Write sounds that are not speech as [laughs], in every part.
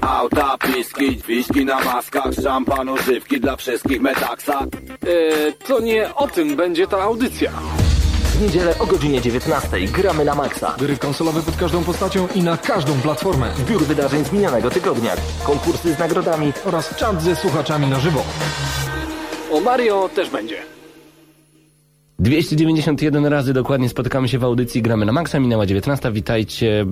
Auta, piski, dźwiżki na maskach, szampan, używki dla wszystkich metaksa. Eee, to nie o tym będzie ta audycja. W niedzielę o godzinie 19 gramy na maksa. Gry konsolowe pod każdą postacią i na każdą platformę. Zbiór wydarzeń z minionego tygodnia. Konkursy z nagrodami. Oraz czat ze słuchaczami na żywo. O Mario też będzie. 291 razy dokładnie spotykamy się w audycji Gramy na Maxa, minęła 19. Witajcie,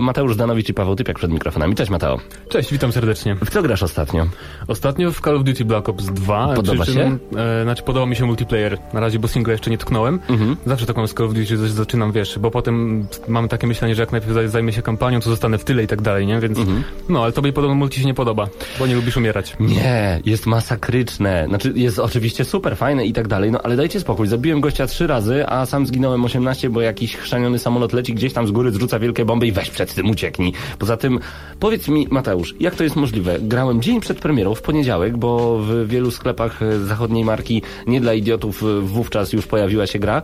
Mateusz Danowicz i Paweł Typiak przed mikrofonami. Cześć Mateo. Cześć, witam serdecznie. W co grasz ostatnio? Ostatnio w Call of Duty Black Ops 2. Podoba czym, E, znaczy podoba mi się multiplayer. Na razie, bo single jeszcze nie tknąłem. Mhm. Zawsze tak mam z Call of Duty, że zaczynam, wiesz, bo potem mam takie myślenie, że jak najpierw zaj- zajmę się kampanią, to zostanę w tyle i tak dalej, nie? Więc, Mhm. no, ale tobie podobno multi się nie podoba, bo nie lubisz umierać. Nie, jest masakryczne. Znaczy, jest oczywiście super fajne i tak dalej, no ale dajcie spokój. Zabiłem gościa trzy razy, a sam zginąłem 18, bo jakiś chrzaniony samolot leci gdzieś tam z góry, zrzuca wielkie bomby i weź przed tym ucieknij. Poza tym, powiedz mi, Mateusz, jak to jest możliwe? Grałem dzień przed premierą, w poniedziałek, bo w wielu sklepach zachodniej marki, nie dla idiotów, wówczas już pojawiła się gra.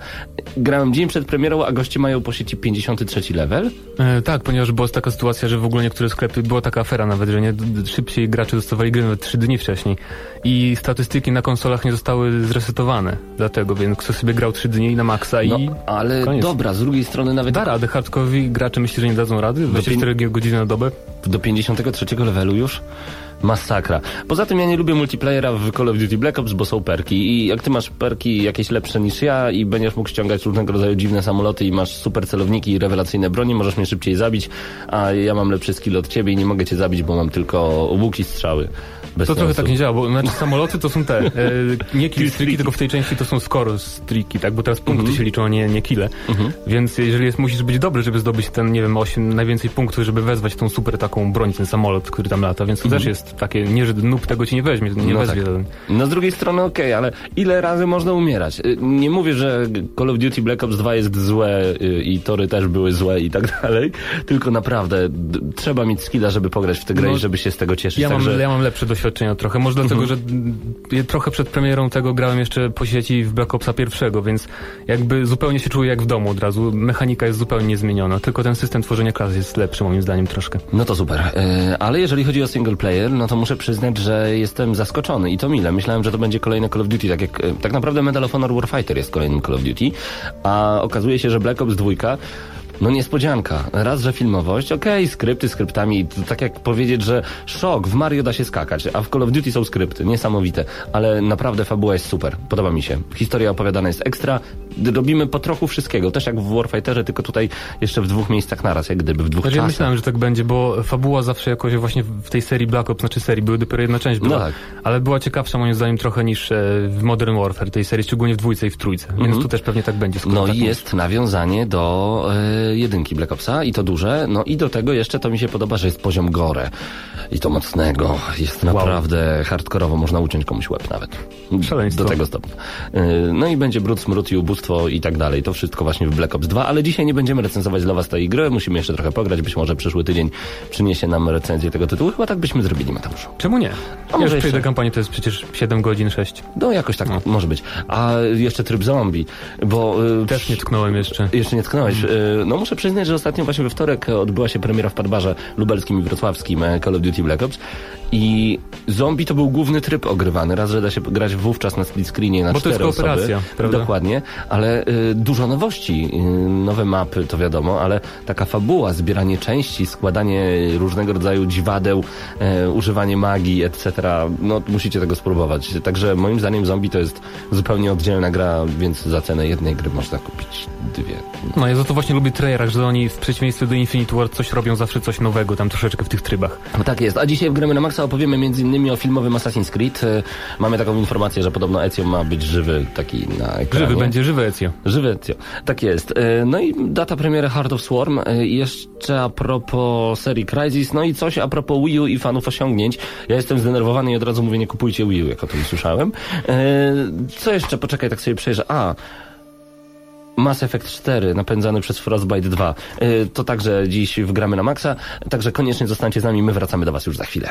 Grałem dzień przed premierą, a goście mają po sieci 53 level. E, tak, ponieważ była taka sytuacja, że w ogóle niektóre sklepy, była taka afera nawet, że nie, szybciej gracze dostawali gry nawet 3 dni wcześniej. I statystyki na konsolach nie zostały zresetowane. Dlatego, więc sobie grał 3 dni na maksa No, i ale koniec. dobra, z drugiej strony nawet Da radę, hardkorowi gracze myślę, że nie dadzą rady? 24 godziny na dobę? do 53 levelu już? Masakra. Poza tym ja nie lubię multiplayera w Call of Duty Black Ops, bo są perki i jak ty masz perki jakieś lepsze niż ja i będziesz mógł ściągać różnego rodzaju dziwne samoloty i masz super celowniki i rewelacyjne broni, możesz mnie szybciej zabić, a ja mam lepszy skill od ciebie i nie mogę cię zabić, bo mam tylko łuki strzały. Bez To trochę sensu. tak nie działa, bo znaczy samoloty to są te, e, nie kill streaki, tylko w tej części to są score streaki, tak, bo teraz punkty się liczą, a nie, nie kille. Więc jeżeli jest, musisz być dobry, żeby zdobyć ten, nie wiem, 8 najwięcej punktów, żeby wezwać tą super taką broń, ten samolot, który tam lata, więc to też jest takie, nie, że noob tego ci nie weźmie, nie No wezwie. tak. No z drugiej strony okej, ale ile razy można umierać? Y, Nie mówię, że Call of Duty Black Ops 2 jest złe y, i tory też były złe i tak [laughs] dalej, tylko naprawdę trzeba mieć skilla, żeby pograć w tę grę No, i żeby się z tego cieszyć. Ja mam, Także... ja mam lepsze doświadczenia trochę, może dlatego, że mm, trochę przed premierą tego grałem jeszcze po sieci w Black Opsa pierwszego, więc jakby zupełnie się czuję jak w domu od razu. Mechanika jest zupełnie niezmieniona, tylko ten system tworzenia klas jest lepszy moim zdaniem troszkę. No to super. E, ale jeżeli chodzi o single player, no to muszę przyznać, że jestem zaskoczony i to mile. Myślałem, że to będzie kolejne Call of Duty, tak jak e, tak naprawdę Medal of Honor Warfighter jest kolejnym Call of Duty, a okazuje się, że Black Ops 2 no niespodzianka. Raz, że filmowość, okej, skrypty skryptami, to tak jak powiedzieć, że szok, w Mario da się skakać, a w Call of Duty są skrypty, niesamowite, ale naprawdę fabuła jest super, podoba mi się. Historia opowiadana jest ekstra, robimy po trochu wszystkiego, też jak w Warfighterze, tylko tutaj jeszcze w dwóch miejscach naraz, jak gdyby w dwóch Znaczy, ja czasach. myślałem, że tak będzie, bo fabuła zawsze jakoś właśnie w tej serii Black Ops, znaczy serii, były dopiero jedna część była, No tak. ale była ciekawsza moim zdaniem trochę niż e, w Modern Warfare, tej serii, szczególnie w dwójce i w trójce, więc tu też pewnie tak będzie. Mhm. No tak i mówisz. jest nawiązanie do e, jedynki Black Opsa i to duże. No i do tego jeszcze to mi się podoba, że jest poziom gore. I to mocnego. Jest naprawdę hardkorowo, można uciąć komuś łeb nawet. Szaleństwo. Do tego stopnia. E, no i będzie brud, smród i ubóstwo i tak dalej. To wszystko właśnie w Black Ops 2, ale dzisiaj nie będziemy recenzować dla was tej gry. Musimy jeszcze trochę pograć. Być może przyszły tydzień przyniesie nam recenzję tego tytułu. Chyba tak byśmy zrobili, Mateuszu. Czemu nie? A Ja może już jeszcze- przejdę kampanię, to jest przecież 7 godzin, 6. No jakoś tak może być. A jeszcze tryb zombie, bo... e, Też nie tknąłem jeszcze. Jeszcze nie tknąłeś. Y, No muszę przyznać, że ostatnio właśnie we wtorek odbyła się premiera w Padbarze lubelskim i wrocławskim e, Call of Duty Black Ops i zombie to był główny tryb ogrywany. Raz, że da się grać wówczas na split screenie na Bo to jest cztery kooperacja, osoby. prawda? Dokładnie, ale y, dużo nowości, y, nowe mapy, to wiadomo, ale taka fabuła, zbieranie części, składanie różnego rodzaju dziwadeł, e, używanie magii, etc. No musicie tego spróbować. Także moim zdaniem zombie to jest zupełnie oddzielna gra, więc za cenę jednej gry można kupić dwie. No ja za to właśnie lubię trailerach, że oni w przeciwieństwie do Infinite War coś robią zawsze coś nowego, tam troszeczkę w tych trybach. No tak jest. A dzisiaj w Gramy na Maxa opowiemy m.in. o filmowym Assassin's Creed. E, Mamy taką informację, że podobno Ezio ma być żywy taki na ekranie. Żywy będzie, żywe Ezio. Żywy Ezio. Tak jest. E, No i data premiery Heart of Swarm. I Jeszcze a propos serii Crysis. No i coś a propos Wii U i fanów osiągnięć. Ja jestem zdenerwowany i od razu mówię, nie kupujcie Wii U, jak o tym słyszałem. Co jeszcze? Poczekaj, tak sobie przejrzę. A... Mass Effect 4 napędzany przez Frostbite 2. E, To także dziś wgramy na maksa, także koniecznie zostańcie z nami, my wracamy do Was już za chwilę.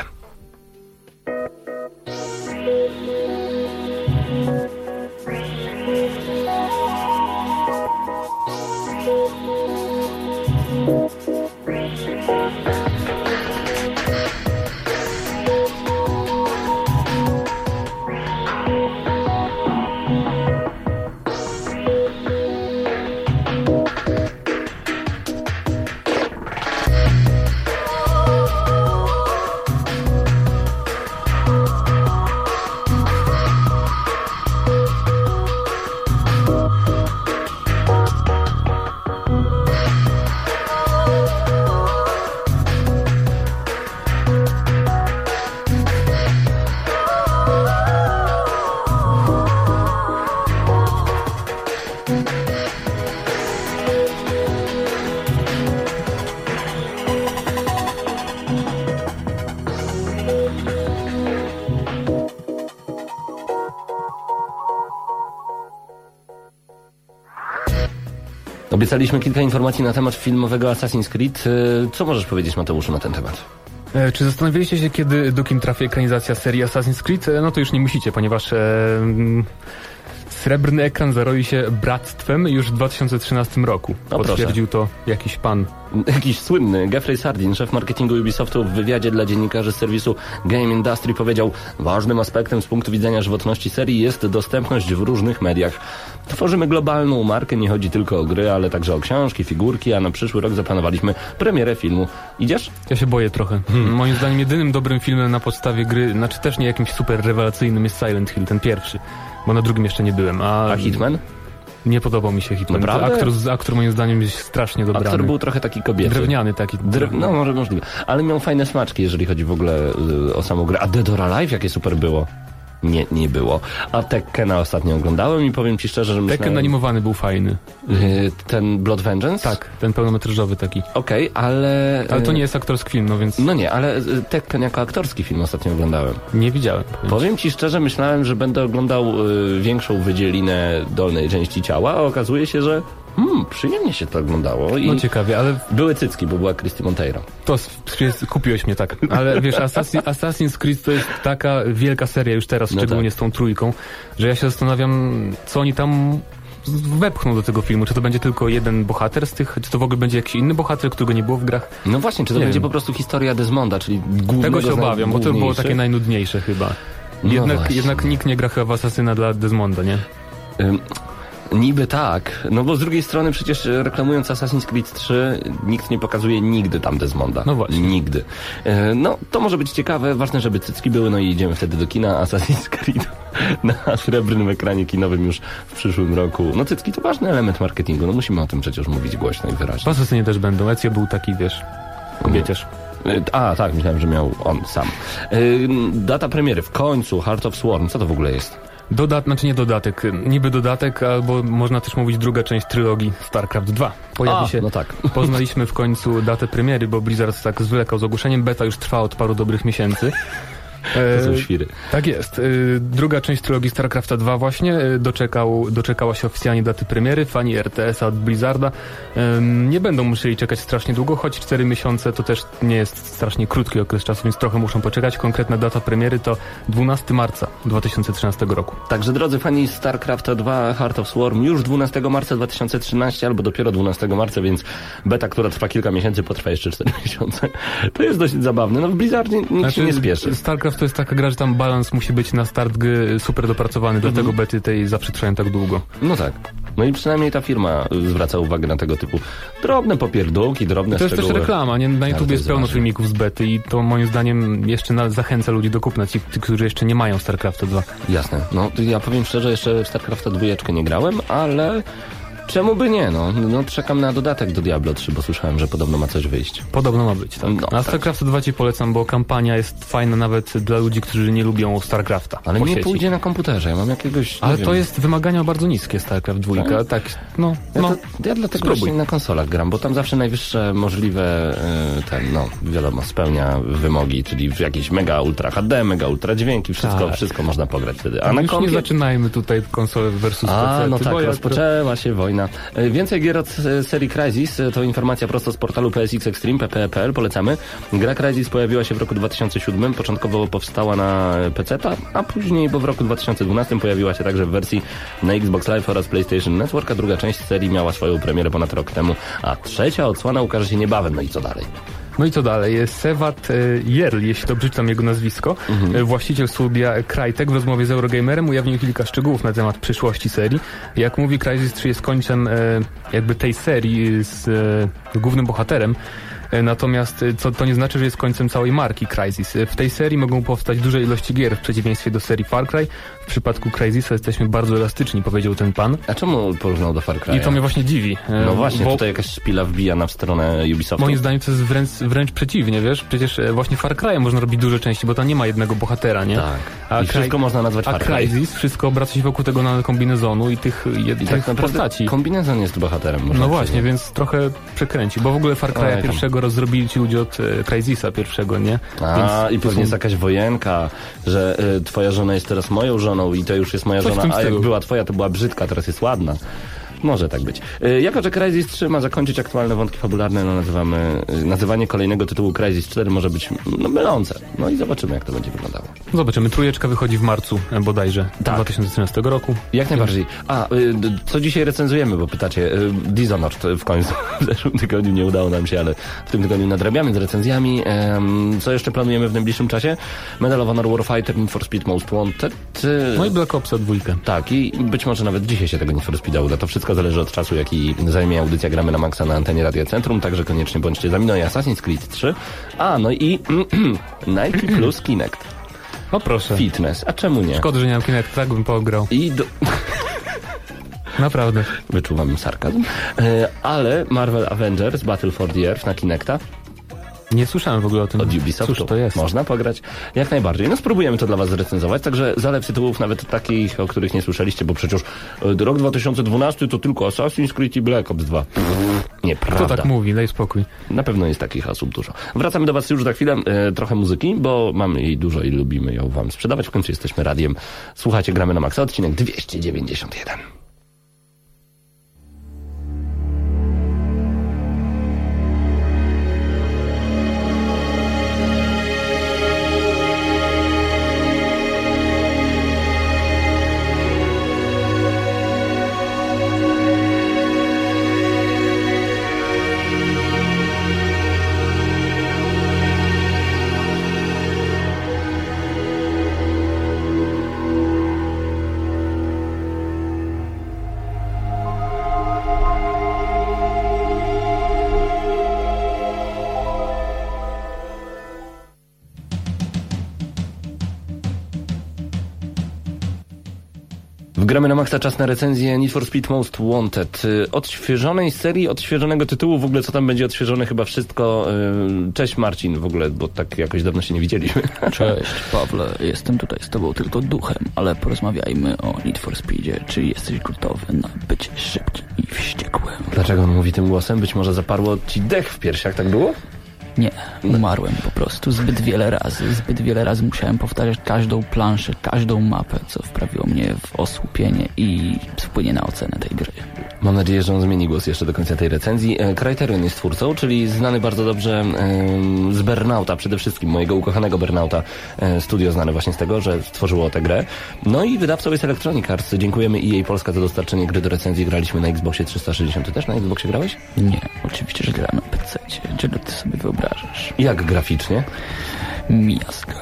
Obiecaliśmy kilka informacji na temat filmowego Assassin's Creed. E, Co możesz powiedzieć Mateuszu na ten temat? E, Czy zastanawialiście się, kiedy do kin trafi ekranizacja serii Assassin's Creed? E, No to już nie musicie, ponieważ e, mm, srebrny ekran zaroi się bractwem już w 2013 roku. O, proszę. Potwierdził to jakiś pan. Jakiś słynny Geoffrey Sardin, szef marketingu Ubisoftu w wywiadzie dla dziennikarzy serwisu Game Industry powiedział Ważnym aspektem z punktu widzenia żywotności serii jest dostępność w różnych mediach. Tworzymy globalną markę, nie chodzi tylko o gry, ale także o książki, figurki, a na przyszły rok zaplanowaliśmy premierę filmu. Idziesz? Ja się boję trochę. Moim zdaniem jedynym dobrym filmem na podstawie gry, znaczy też nie jakimś super rewelacyjnym jest Silent Hill, ten pierwszy. Bo na drugim jeszcze nie byłem. A, A Hitman? Nie podobał mi się Hitman. Naprawdę? Aktor, aktor moim zdaniem jest strasznie dobrany. Aktor był trochę taki kobiecy. Drewniany taki. Drew... No może możliwe. Ale miał fajne smaczki, jeżeli chodzi w ogóle y, o samą grę. A Dead or Alive jakie super było? Nie, nie było. A Tekkena ostatnio oglądałem i powiem ci szczerze, że myślałem... Tekken animowany był fajny. Y, Ten Blood Vengeance? Tak, ten pełnometrażowy taki. Okej, ale... Ale to y, nie jest aktorski film, no więc No nie, ale y, Tekken jako aktorski film ostatnio oglądałem. nie widziałem. Powiem ci szczerze, myślałem, że będę oglądał większą wydzielinę dolnej części ciała, a okazuje się, że hmm, przyjemnie się to oglądało i No ciekawie, ale były cycki, bo była Christy Monteiro. to kupiłeś mnie tak. Ale wiesz, Assassin, [laughs] Assassin's Creed to jest taka wielka seria już teraz, No szczególnie tak. z tą trójką, że ja się zastanawiam, co oni tam wepchną do tego filmu. Czy to będzie tylko jeden bohater z tych, czy to w ogóle będzie jakiś inny bohater, którego nie było w grach? No właśnie, czy to Nie będzie wiem. po prostu historia Desmonda, czyli głównego Tego się obawiam, bo to było takie najnudniejsze chyba. No Jednak, właśnie. jednak nikt nie gra chyba w Asasyna dla Desmonda, nie? Ym, Niby tak, no bo z drugiej strony przecież e, reklamując Assassin's Creed 3 nikt nie pokazuje nigdy tam Desmonda. No właśnie. Nigdy. E, No, to może być ciekawe, ważne, żeby cycki były, no i idziemy wtedy do kina Assassin's Creed [laughs] na srebrnym ekranie kinowym już w przyszłym roku. No cycki to ważny element marketingu, no musimy o tym przecież mówić głośno i wyraźnie. Asasynie też będą. Ezio był taki, wiesz, kobieciarz. E, A, tak, myślałem, że miał on sam. Data premiery w końcu, Heart of Swarm, co to w ogóle jest? Dodat, znaczy nie dodatek, niby dodatek, albo można też mówić druga część trylogii StarCraft 2. Pojawi A, się, no tak. [laughs] poznaliśmy w końcu datę premiery, bo Blizzard tak zwlekał z ogłoszeniem. Beta już trwa od paru dobrych miesięcy. To są E, świry. tak jest. Y, Druga część trylogii StarCrafta 2 właśnie y, doczekał, doczekała się oficjalnie daty premiery. Fani RTS-a od Blizzarda nie będą musieli czekać strasznie długo, choć 4 miesiące to też nie jest strasznie krótki okres czasu, więc trochę muszą poczekać. Konkretna data premiery to 12 marca 2013 roku. Także drodzy fani StarCrafta 2 Heart of Swarm już 12 marca 2013 albo dopiero 12 marca, więc beta, która trwa kilka miesięcy, potrwa jeszcze 4 [laughs] miesiące. To jest dosyć zabawne. No w Blizzardzie nikt się nie spieszy. StarCraft to jest taka gra, że tam balans musi być na start gry super dopracowany, Mhm. dlatego bety tej zawsze trwają tak długo. No tak. No i przynajmniej ta firma zwraca uwagę na tego typu drobne popierdółki, drobne To jest też szczegóły. reklama, nie? Na YouTube jest pełno filmików z bety i to moim zdaniem jeszcze zachęca ludzi do kupna, ci, którzy jeszcze nie mają StarCrafta 2. Jasne. No ja powiem szczerze, jeszcze w StarCrafta dwójeczkę nie grałem, ale czemu by nie? No, no czekam na dodatek do Diablo 3, bo słyszałem, że podobno ma coś wyjść. Podobno ma być, tak. No, A tak. StarCraft 2 ci polecam, bo kampania jest fajna nawet dla ludzi, którzy nie lubią StarCrafta. Ale nie sieci. pójdzie na komputerze, ja mam jakiegoś... nie Ale wiem, to jest wymagania bardzo niskie StarCraft 2, Tak? tak, no, Ja, no. to, ja dlatego spróbuj. właśnie na konsolach gram, bo tam zawsze najwyższe możliwe e, ten, no wiadomo, spełnia wymogi, czyli w jakieś mega ultra HD, mega ultra dźwięki, wszystko, Tak. wszystko można pograć wtedy. A na Już nie kompie... zaczynajmy tutaj konsole versus A, PC. no tak, rozpoczęła się wojna. E, Więcej gier od e, serii Crysis, e, to informacja prosto z portalu PSX Extreme, pp.pl, polecamy. Gra Crysis pojawiła się w roku 2007, początkowo powstała na PC, a później, bo w roku 2012 pojawiła się także w wersji na Xbox Live oraz PlayStation Network, a druga część serii miała swoją premierę ponad rok temu, a trzecia odsłona ukaże się niebawem, no i co dalej? No i co dalej? Sewat e, Jerl, jeśli dobrze czytam jego nazwisko, Mhm. e, właściciel studia Crytek w rozmowie z Eurogamerem ujawnił kilka szczegółów na temat przyszłości serii. Jak mówi, Crysis 3 jest końcem e, jakby tej serii z głównym bohaterem. E, Natomiast e, co, to nie znaczy, że jest końcem całej marki Crysis. E, W tej serii mogą powstać duże ilości gier, w przeciwieństwie do serii Far Cry. W przypadku Crysisa jesteśmy bardzo elastyczni, powiedział ten pan. A czemu porównał do Far Cry'a? I to mnie właśnie dziwi. No właśnie, bo- tutaj jakaś szpila wbijana w stronę Ubisoftu. Moim zdaniem to jest wręcz, wręcz przeciwnie, wiesz? Przecież właśnie Far Cry można robić duże części, bo tam nie ma jednego bohatera, nie? Tak. A I wszystko Cry- można nazwać A Far Cry. Crysis wszystko obraca się wokół tego na kombinezonu i tych, jed, I tych tak postaci. kombinezon jest bohaterem. można No właśnie, więc trochę przekręci, bo w ogóle Far Oj, Cry'a tam. pierwszego rozrobili ci ludzie od e, pierwszego, nie? A, Więc i pewnie są- jest jakaś wojenka, że y, twoja żona jest teraz moją żoną i to już jest moja Coś żona, a jak była twoja, to była brzydka, teraz jest ładna. Może tak być. E, Jako, że Crysis 3 ma zakończyć aktualne wątki fabularne, no nazywamy, e, nazywanie kolejnego tytułu Crysis 4 może być no, mylące. No i zobaczymy, jak to będzie wyglądało. Zobaczymy, trójeczka wychodzi w marcu e, bodajże Tak. 2013 roku. Jak najbardziej. A, y, co dzisiaj recenzujemy, bo pytacie. Y, Dishonored w końcu. [laughs] W zeszłym tygodniu nie udało nam się, ale w tym tygodniu nadrabiamy z recenzjami. Co jeszcze planujemy w najbliższym czasie? Medal of Honor Warfighter, Need for Speed Most Wanted. y, No i Black Opsa dwójkę. Tak, i być może nawet dzisiaj się tego Need for Speeda uda. To wszystko zależy od czasu, jaki zajmie audycja Gramy na Maxa na antenie Radia Centrum, także koniecznie bądźcie za mną i Assassin's Creed 3. A, no i [clears throat] Nike Plus Kinect. O proszę. Fitness. A czemu nie? Szkoda, że nie mam Kinect, tak bym pograł. I do... [laughs] Naprawdę. Wyczuwam sarkazm. E, ale Marvel Avengers Battle for the Earth na Kinecta Nie słyszałem w ogóle o tym. od Ubisoftu. Cóż to jest? Można pograć jak najbardziej. No spróbujemy to dla was zrecenzować, także zalew tytułów nawet takich, o których nie słyszeliście, bo przecież e, rok 2012 to tylko Assassin's Creed i Black Ops 2. Nieprawda. Kto tak mówi? Daj spokój. Na pewno jest takich osób dużo. Wracamy do Was już za chwilę. E, trochę muzyki, bo mamy jej dużo i lubimy ją Wam sprzedawać. W końcu jesteśmy radiem. Słuchacie, gramy na maksa. Odcinek 291. Gramy na Maxa czas na recenzję Need for Speed Most Wanted. Y, Odświeżonej serii, odświeżonego tytułu, w ogóle co tam będzie odświeżone, chyba wszystko. Y, Cześć Marcin w ogóle, bo tak jakoś dawno się nie widzieliśmy. [laughs] Cześć, Pawle. Jestem tutaj z tobą tylko duchem, ale porozmawiajmy o Need for Speedzie. Czy jesteś gotowy na być szybkim i wściekłym? Dlaczego on mówi tym głosem? Być może zaparło ci dech w piersiach, tak było? Nie, umarłem po prostu zbyt wiele razy. Zbyt wiele razy musiałem powtarzać każdą planszę, każdą mapę, co wprawiło mnie w osłupienie i wpłynie na ocenę tej gry. Mam nadzieję, że on zmieni głos jeszcze do końca tej recenzji. E, Criterion jest twórcą, czyli znany bardzo dobrze z Burnouta, przede wszystkim mojego ukochanego Burnouta. E, Studio znane właśnie z tego, że stworzyło tę grę. No i wydawcą jest Electronic Arts. Dziękujemy EA Polska za dostarczenie gry do recenzji. Graliśmy na Xboxie 360. Ty też na Xboxie grałeś? Nie, oczywiście, że gram na PC. Czego ty sobie wyobrażasz? Jak graficznie? Miazga.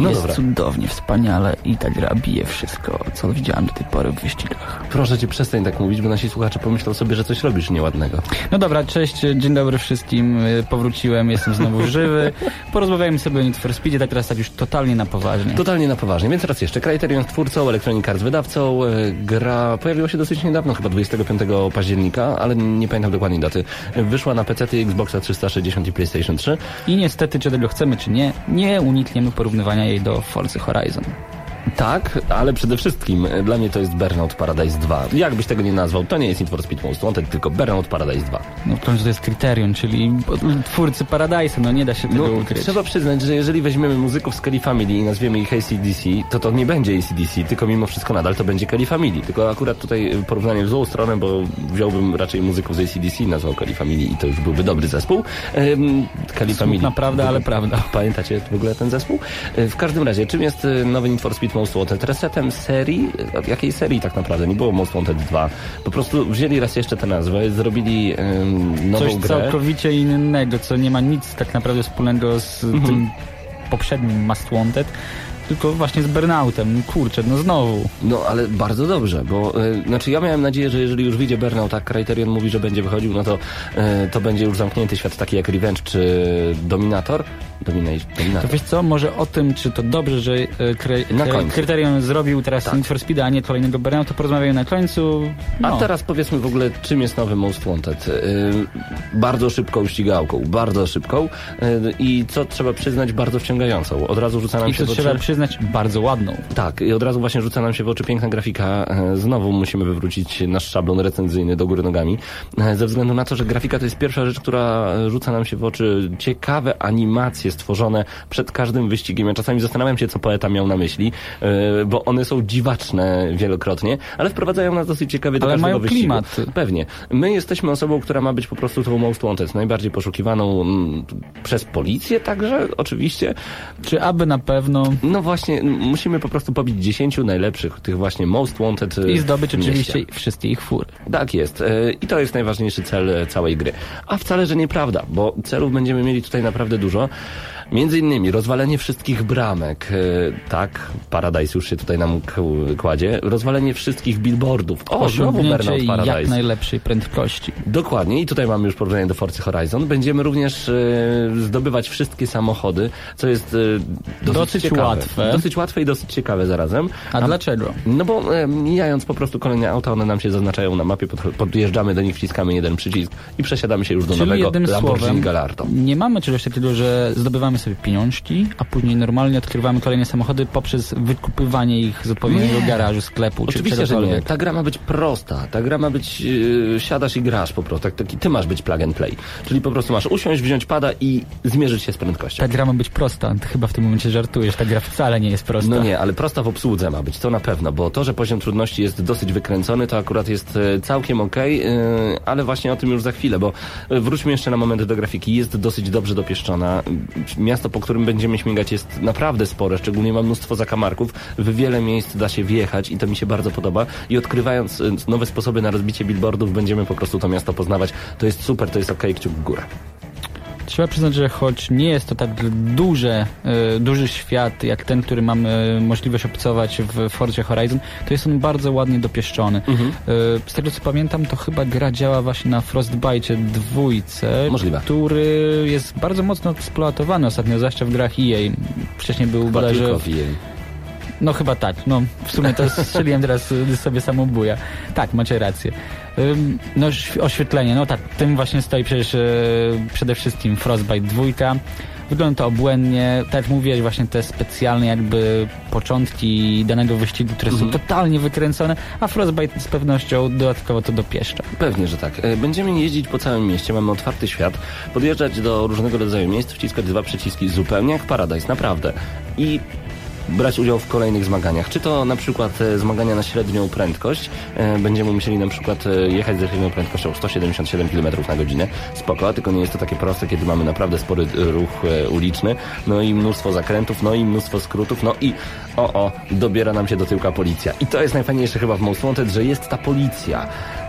No Jest dobra. cudownie, wspaniale i ta gra bije wszystko, co widziałem do tej pory w wyścigach. Proszę cię, przestań tak mówić, bo nasi słuchacze pomyślą sobie, że coś robisz nieładnego. No dobra, cześć, dzień dobry wszystkim. Y, Powróciłem, jestem znowu [laughs] żywy. Porozmawiajmy sobie o Need for Speedzie, tak teraz tak już totalnie na poważnie. Totalnie na poważnie, więc raz jeszcze. Criterion twórcą, Electronic Arts wydawcą. e, Gra pojawiła się dosyć niedawno, chyba 25 października, ale nie pamiętam dokładnie daty. E, Wyszła na PC, Xboxa 360 i PlayStation 3. I niestety, czy tego chcemy, czy nie, nie unikniemy porównywania jej do Forza Horizon. Tak, ale przede wszystkim e, dla mnie to jest Burnout Paradise 2. Jak byś tego nie nazwał, to nie jest Need for Speed Most Wanted, tylko Burnout Paradise 2. No to to jest kryterium, czyli twórcy Paradise'a, no nie da się tego No, ukryć. trzeba przyznać, że jeżeli weźmiemy muzyków z Kelly Family i nazwiemy ich ACDC, to to nie będzie ACDC, tylko mimo wszystko nadal to będzie Kelly Family. Tylko akurat tutaj porównanie w złą stronę, bo wziąłbym raczej muzyków z ACDC i nazwał Kelly Family i to już byłby dobry zespół. Ym, Kelly Family. Naprawdę, ale [laughs] prawda. Pamiętacie w ogóle ten zespół? Y, W każdym razie, czym jest y, nowy Need for Speed Most Wanted? Resetem serii? Od jakiej serii tak naprawdę? Nie było Most Wanted 2. Po prostu wzięli raz jeszcze tę nazwę, zrobili ym, nową Coś grę. całkowicie innego, co nie ma nic tak naprawdę wspólnego z Mhm. tym poprzednim Must Wanted, tylko właśnie z Burnoutem. Kurczę, no znowu. No, ale bardzo dobrze, bo y, znaczy ja miałem nadzieję, że jeżeli już wyjdzie Burnout, tak Criterion mówi, że będzie wychodził, no to y, to będzie już zamknięty świat taki jak Revenge czy Dominator. Dominate, To Dominator. wiesz co, może o tym, czy to dobrze, że e, kry, końcu. Kryterion zrobił teraz Tak. Need for Speed, a nie kolejnego Burnouta, porozmawiają na końcu. No. A teraz powiedzmy w ogóle, czym jest nowy Most Wanted. Y, bardzo szybką ścigałką, bardzo szybką y, i co trzeba przyznać, bardzo wciągającą. Od razu rzuca nam I się to w trzeba oczy... przyznać, bardzo ładną. Tak, i od razu właśnie rzuca nam się w oczy piękna grafika. E, Znowu musimy wywrócić nasz szablon recenzyjny do góry nogami, e, ze względu na to, że grafika to jest pierwsza rzecz, która rzuca nam się w oczy. Ciekawe animacje animacje stworzone przed każdym wyścigiem. Ja czasami zastanawiam się, co poeta miał na myśli, e, bo one są dziwaczne wielokrotnie, ale wprowadzają nas dosyć ciekawie do Ale każdego mają wyścigu. klimat. Pewnie. My jesteśmy osobą, która ma być po prostu tą most wanted, najbardziej poszukiwaną mm, przez policję także, oczywiście. Czy aby na pewno No właśnie, m, musimy po prostu pobić 10 najlepszych, tych właśnie most wanted e, i zdobyć mieście. oczywiście wszystkie ich fury. Tak jest. E, I to jest najważniejszy cel e, całej gry. A wcale, że nieprawda, bo celów będziemy mieli tutaj naprawdę dużo. Między innymi rozwalenie wszystkich bramek, tak, Paradise już się tutaj nam kładzie, rozwalenie wszystkich billboardów. O, znowu Burnout jak Paradise. najlepszej prędkości. Dokładnie i tutaj mamy już porównanie do Forcy Horizon. Będziemy również zdobywać wszystkie samochody, co jest dosyć, Dosyć ciekawe. łatwe. Dosyć łatwe i dosyć ciekawe zarazem. A dlaczego? No bo e, mijając po prostu kolejne auta, one nam się zaznaczają na mapie, pod, podjeżdżamy do nich, wciskamy jeden przycisk i przesiadamy się już do Czyli nowego jednym Lamborghini słowem, Gallardo. nie mamy czegoś takiego, że zdobywamy sobie pieniążki, a później normalnie odkrywamy kolejne samochody poprzez wykupywanie ich z odpowiedniego Nie. garażu, sklepu czy Oczywiście, że nie. Ta gra ma być prosta. Ta gra ma być, yy, siadasz i grasz po prostu. Tak, taki, ty masz być plug and play. Czyli po prostu masz usiąść, wziąć pada i zmierzyć się z prędkością. Ta gra ma być prosta. Ty chyba w tym momencie żartujesz. Ta gra wcale nie jest prosta. No nie, ale prosta w obsłudze ma być, to na pewno, bo to, że poziom trudności jest dosyć wykręcony, to akurat jest e, całkiem okej, e, ale właśnie o tym już za chwilę, bo e, wróćmy jeszcze na moment do grafiki. Jest dosyć dobrze dopieszczona. Miasto, po którym będziemy śmigać jest naprawdę spore, szczególnie ma mnóstwo zakamarków. W wiele miejsc da się wjechać i to mi się bardzo podoba. I odkrywając nowe sposoby na rozbicie billboardów, będziemy po prostu to miasto poznawać. To jest super, to jest okej, kciuk w górę. Trzeba przyznać, że choć nie jest to tak duże, e, duży świat jak ten, który mamy możliwość obcować w Forcie Horizon, to jest on bardzo ładnie dopieszczony. Mhm. E, z tego co pamiętam, to chyba gra działa właśnie na Frostbite dwójce, Możliwe. który jest bardzo mocno eksploatowany ostatnio, zwłaszcza w grach EA. Wcześniej był Chyba bodajże... tylko w jej. No chyba tak, no w sumie to strzeliłem teraz sobie samobuja. Tak, macie rację. No oświetlenie, no tak, tym właśnie stoi przecież e, przede wszystkim Frostbite 2. Wygląda to obłędnie, tak jak mówiłeś, właśnie te specjalne jakby początki danego wyścigu, które są totalnie wykręcone, a Frostbite z pewnością dodatkowo to dopieszcza. Pewnie, że tak. E, Będziemy jeździć po całym mieście, mamy otwarty świat, podjeżdżać do różnego rodzaju miejsc, wciskać dwa przyciski zupełnie jak Paradise, naprawdę. I brać udział w kolejnych zmaganiach. Czy to na przykład e, zmagania na średnią prędkość. E, Będziemy musieli na przykład e, jechać ze średnią prędkością 177 km na godzinę. Spoko, tylko nie jest to takie proste, kiedy mamy naprawdę spory ruch uliczny, no i mnóstwo zakrętów, no i mnóstwo skrótów, no i o, o, dobiera nam się do tyłka policja. I to jest najfajniejsze chyba w Most Wanted, że jest ta policja,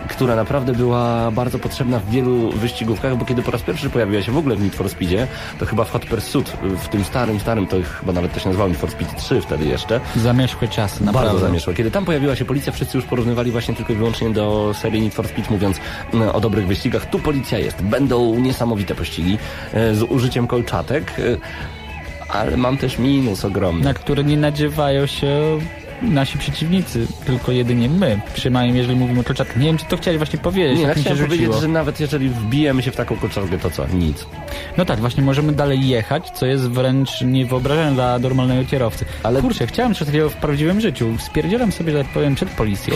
która naprawdę była bardzo potrzebna w wielu wyścigówkach, bo kiedy po raz pierwszy pojawiła się w ogóle w Need for Speedzie, to chyba w Hot Pursuit, w tym starym, starym, to chyba nawet to się nazywało Need for Speed 3 wtedy jeszcze, Zamierzchłe czasy, naprawdę. bardzo zamieszło. Kiedy tam pojawiła się policja, wszyscy już porównywali właśnie tylko i wyłącznie do serii Need for Speed, mówiąc mm, o dobrych wyścigach. Tu policja jest. Będą niesamowite pościgi e, z użyciem kolczatek, e, ale mam też minus ogromny. na które nie nadziewają się nasi przeciwnicy, tylko jedynie my. Przynajmniej jeżeli mówimy o kolczatkach. Nie wiem, czy to chciałeś właśnie powiedzieć, Nie, ja chciałem powiedzieć, rzuciło. że nawet jeżeli wbijemy się w taką kolczatkę, to co? Nic. No tak, właśnie możemy dalej jechać, co jest wręcz niewyobrażalne dla normalnego kierowcy. Ale kurczę, chciałem coś takiego w prawdziwym życiu. Spierdzielam sobie, że tak powiem, przed policją,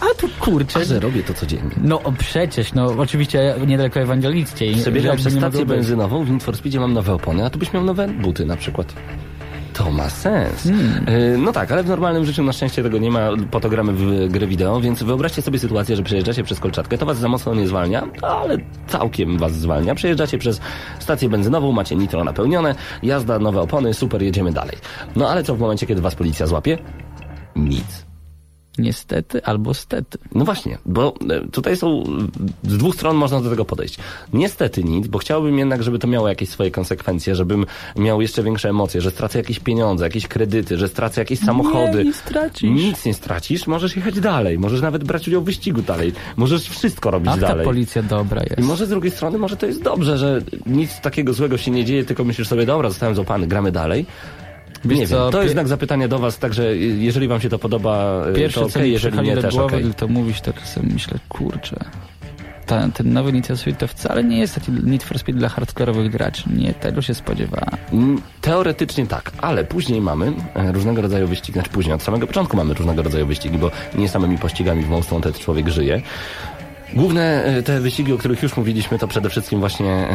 a tu kurczę... A że robię to codziennie. No przecież, no oczywiście niedaleko ewangelickiej. Jakby przez stację benzynową, w Need for Speedzie mam nowe opony, a tu byś miał nowe buty na przykład. To ma sens. Y, No tak, ale w normalnym życiu na szczęście tego nie ma, po to gramy w grę wideo, więc wyobraźcie sobie sytuację, że przejeżdżacie przez Kolczatkę, to was za mocno nie zwalnia, ale całkiem was zwalnia. Przejeżdżacie przez stację benzynową, macie nitro napełnione, jazda, nowe opony, super, jedziemy dalej. No ale co w momencie, kiedy was policja złapie? Nic. Niestety albo stety. No właśnie, bo e, tutaj są, z dwóch stron można do tego podejść. Niestety nic, bo chciałbym jednak, żeby to miało jakieś swoje konsekwencje, żebym miał jeszcze większe emocje, że stracę jakieś pieniądze, jakieś kredyty, że stracę jakieś samochody. Nie, nie stracisz. Nic nie stracisz, możesz jechać dalej, możesz nawet brać udział w wyścigu dalej, możesz wszystko robić A ta dalej. policja dobra jest. I może z drugiej strony, może to jest dobrze, że nic takiego złego się nie dzieje, tylko myślisz sobie, dobra, zostałem złapany, gramy dalej. Wiesz nie co, wiem, to jest znak zapytania do was, także jeżeli wam się to podoba, e, Pierwsze, to okej, mi jeżeli nie, do też głowy, gdy to mówisz, to sobie myślę, kurczę, ta, ten nowy Need for Speed to wcale nie jest taki Need for Speed dla hardkorowych graczy. Nie, tego się spodziewałem. Mm, Teoretycznie tak, ale później mamy e, różnego rodzaju wyścigi, znaczy później, od samego początku mamy różnego rodzaju wyścigi, bo nie samymi pościgami w Most Wanted człowiek żyje. Główne e, te wyścigi, o których już mówiliśmy, to przede wszystkim właśnie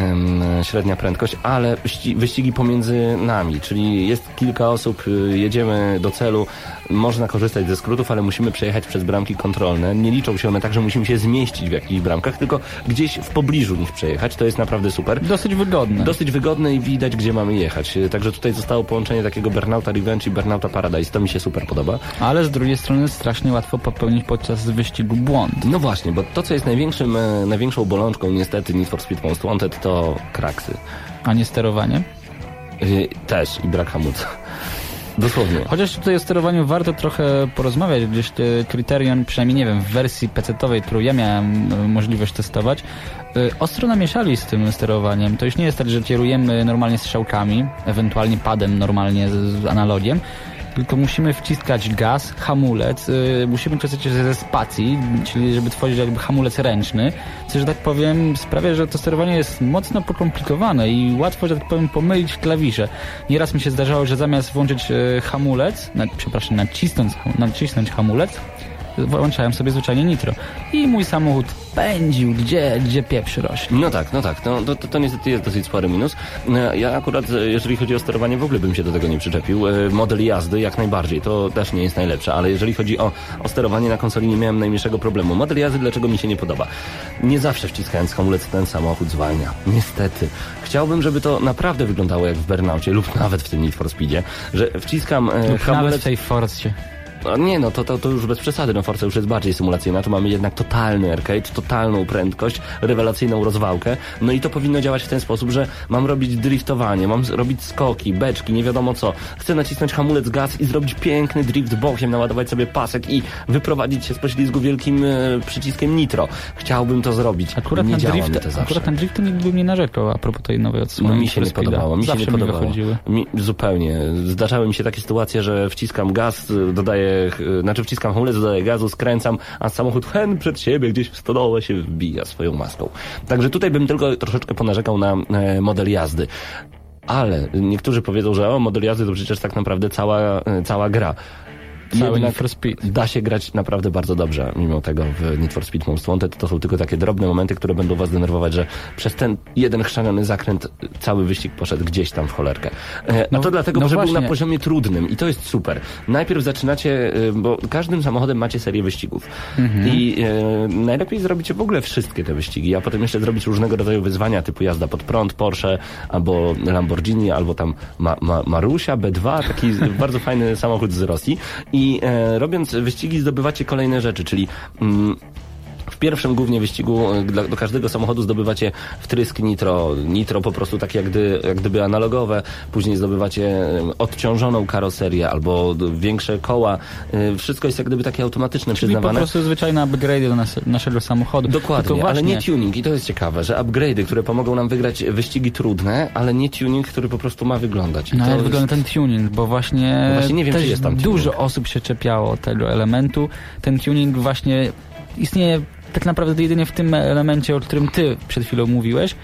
średnia prędkość, ale wyści- wyścigi pomiędzy nami, czyli jest kilka osób, y, jedziemy do celu, można korzystać ze skrótów, ale musimy przejechać przez bramki kontrolne. Nie liczą się one tak, że musimy się zmieścić w jakichś bramkach, tylko gdzieś w pobliżu nich przejechać. To jest naprawdę super. Dosyć wygodne. Dosyć wygodne i widać, gdzie mamy jechać. Y, Także tutaj zostało połączenie takiego Burnouta Revenge i Burnouta Paradise. To mi się super podoba. Ale z drugiej strony strasznie łatwo popełnić podczas wyścigu błąd. No właśnie, bo to, co jest największym, e, największą bolączką niestety Need for Speed Most Wanted, to kraksy. A nie sterowanie. Y, Też i brak hamulca. Dosłownie. Chociaż tutaj o sterowaniu warto trochę porozmawiać, gdyż te Criterion, przynajmniej nie wiem, w wersji PC-owej, którą ja miałem e, możliwość testować, e, ostro namieszali z tym sterowaniem. To już nie jest tak, że kierujemy normalnie strzałkami, ewentualnie padem normalnie z analogiem, tylko musimy wciskać gaz, hamulec, y, musimy korzystać ze spacji, czyli żeby tworzyć jakby hamulec ręczny, co, że tak powiem, sprawia, że to sterowanie jest mocno pokomplikowane i łatwo, że tak powiem, pomylić klawisze. Nieraz mi się zdarzało, że zamiast włączyć y, hamulec, na, przepraszam, nacisnąć, nacisnąć hamulec, włączałem sobie zwyczajnie nitro. I mój samochód pędził, gdzie, gdzie pieprz rośnie. No tak, no tak. No, to, to, to niestety jest dosyć spory minus. E, Ja akurat, e, jeżeli chodzi o sterowanie, w ogóle bym się do tego nie przyczepił. E, Model jazdy jak najbardziej, to też nie jest najlepsze, ale jeżeli chodzi o, o sterowanie na konsoli, nie miałem najmniejszego problemu. Model jazdy, dlaczego mi się nie podoba? Nie zawsze wciskając hamulec ten samochód zwalnia. Niestety. Chciałbym, żeby to naprawdę wyglądało jak w Burnaucie lub nawet w tym Need for Speedzie, że wciskam e, Nawet hamulec... w tej Forcie. A Nie no, to, to, to już bez przesady, no Forza już jest bardziej symulacyjna, tu mamy jednak totalny arcade, totalną prędkość, rewelacyjną rozwałkę, no i to powinno działać w ten sposób, że mam robić driftowanie, mam robić skoki, beczki, nie wiadomo co, chcę nacisnąć hamulec gaz i zrobić piękny drift bokiem, naładować sobie pasek i wyprowadzić się z poślizgu wielkim e, przyciskiem nitro. Chciałbym to zrobić, Akurat nie na, działa drift, to zawsze. akurat na drift nigdy bym nie narzekał a propos tej nowej odsłony. No mi się nie podobało, mi się Zawsze nie podobało. Mi, zupełnie. Zdarzały mi się takie sytuacje, że wciskam gaz, dodaję, znaczy wciskam hamulec, dodaję gazu, skręcam, a samochód hen przed siebie gdzieś w stodołę się wbija swoją maską. Także tutaj bym tylko troszeczkę ponarzekał na e, model jazdy. Ale niektórzy powiedzą, że o, model jazdy to przecież tak naprawdę cała, e, cała gra. Cały Need for Speed. Da się grać naprawdę bardzo dobrze, mimo tego w Need for Speed Most Wanted. To są tylko takie drobne momenty, które będą was denerwować, że przez ten jeden chrzaniony zakręt cały wyścig poszedł gdzieś tam w cholerkę. E, A No- to dlatego, no że był właśnie. na poziomie trudnym i to jest super. Najpierw zaczynacie, y, bo każdym samochodem macie serię wyścigów Mhm. i e, najlepiej zrobicie w ogóle wszystkie te wyścigi, a potem jeszcze zrobić różnego rodzaju wyzwania typu jazda pod prąd, Porsche, albo Lamborghini, albo tam ma, ma, Marusia B2, taki bardzo fajny samochód z Rosji i e, robiąc wyścigi zdobywacie kolejne rzeczy, czyli mm, w pierwszym głównie wyścigu e, do każdego samochodu zdobywacie wtrysk nitro, nitro po prostu takie jak, gdy, jak gdyby analogowe, później zdobywacie e, odciążoną karoserię albo większe koła, E, wszystko jest jak gdyby takie automatyczne Czyli po przyznawane. prostu zwyczajne upgrade do nas, naszego samochodu. Dokładnie, ale nie tuning i to jest ciekawe, że upgrade'y, które pomogą nam wygrać wyścigi trudne, ale nie tuning, który po prostu ma wyglądać. I No jak jest- wygląda ten tuning, bo właśnie, No właśnie nie wiem, czy jest tam dużo tuning. osób się czepiało tego elementu. Ten tuning właśnie istnieje tak naprawdę jedynie w tym elemencie, o którym ty przed chwilą mówiłeś.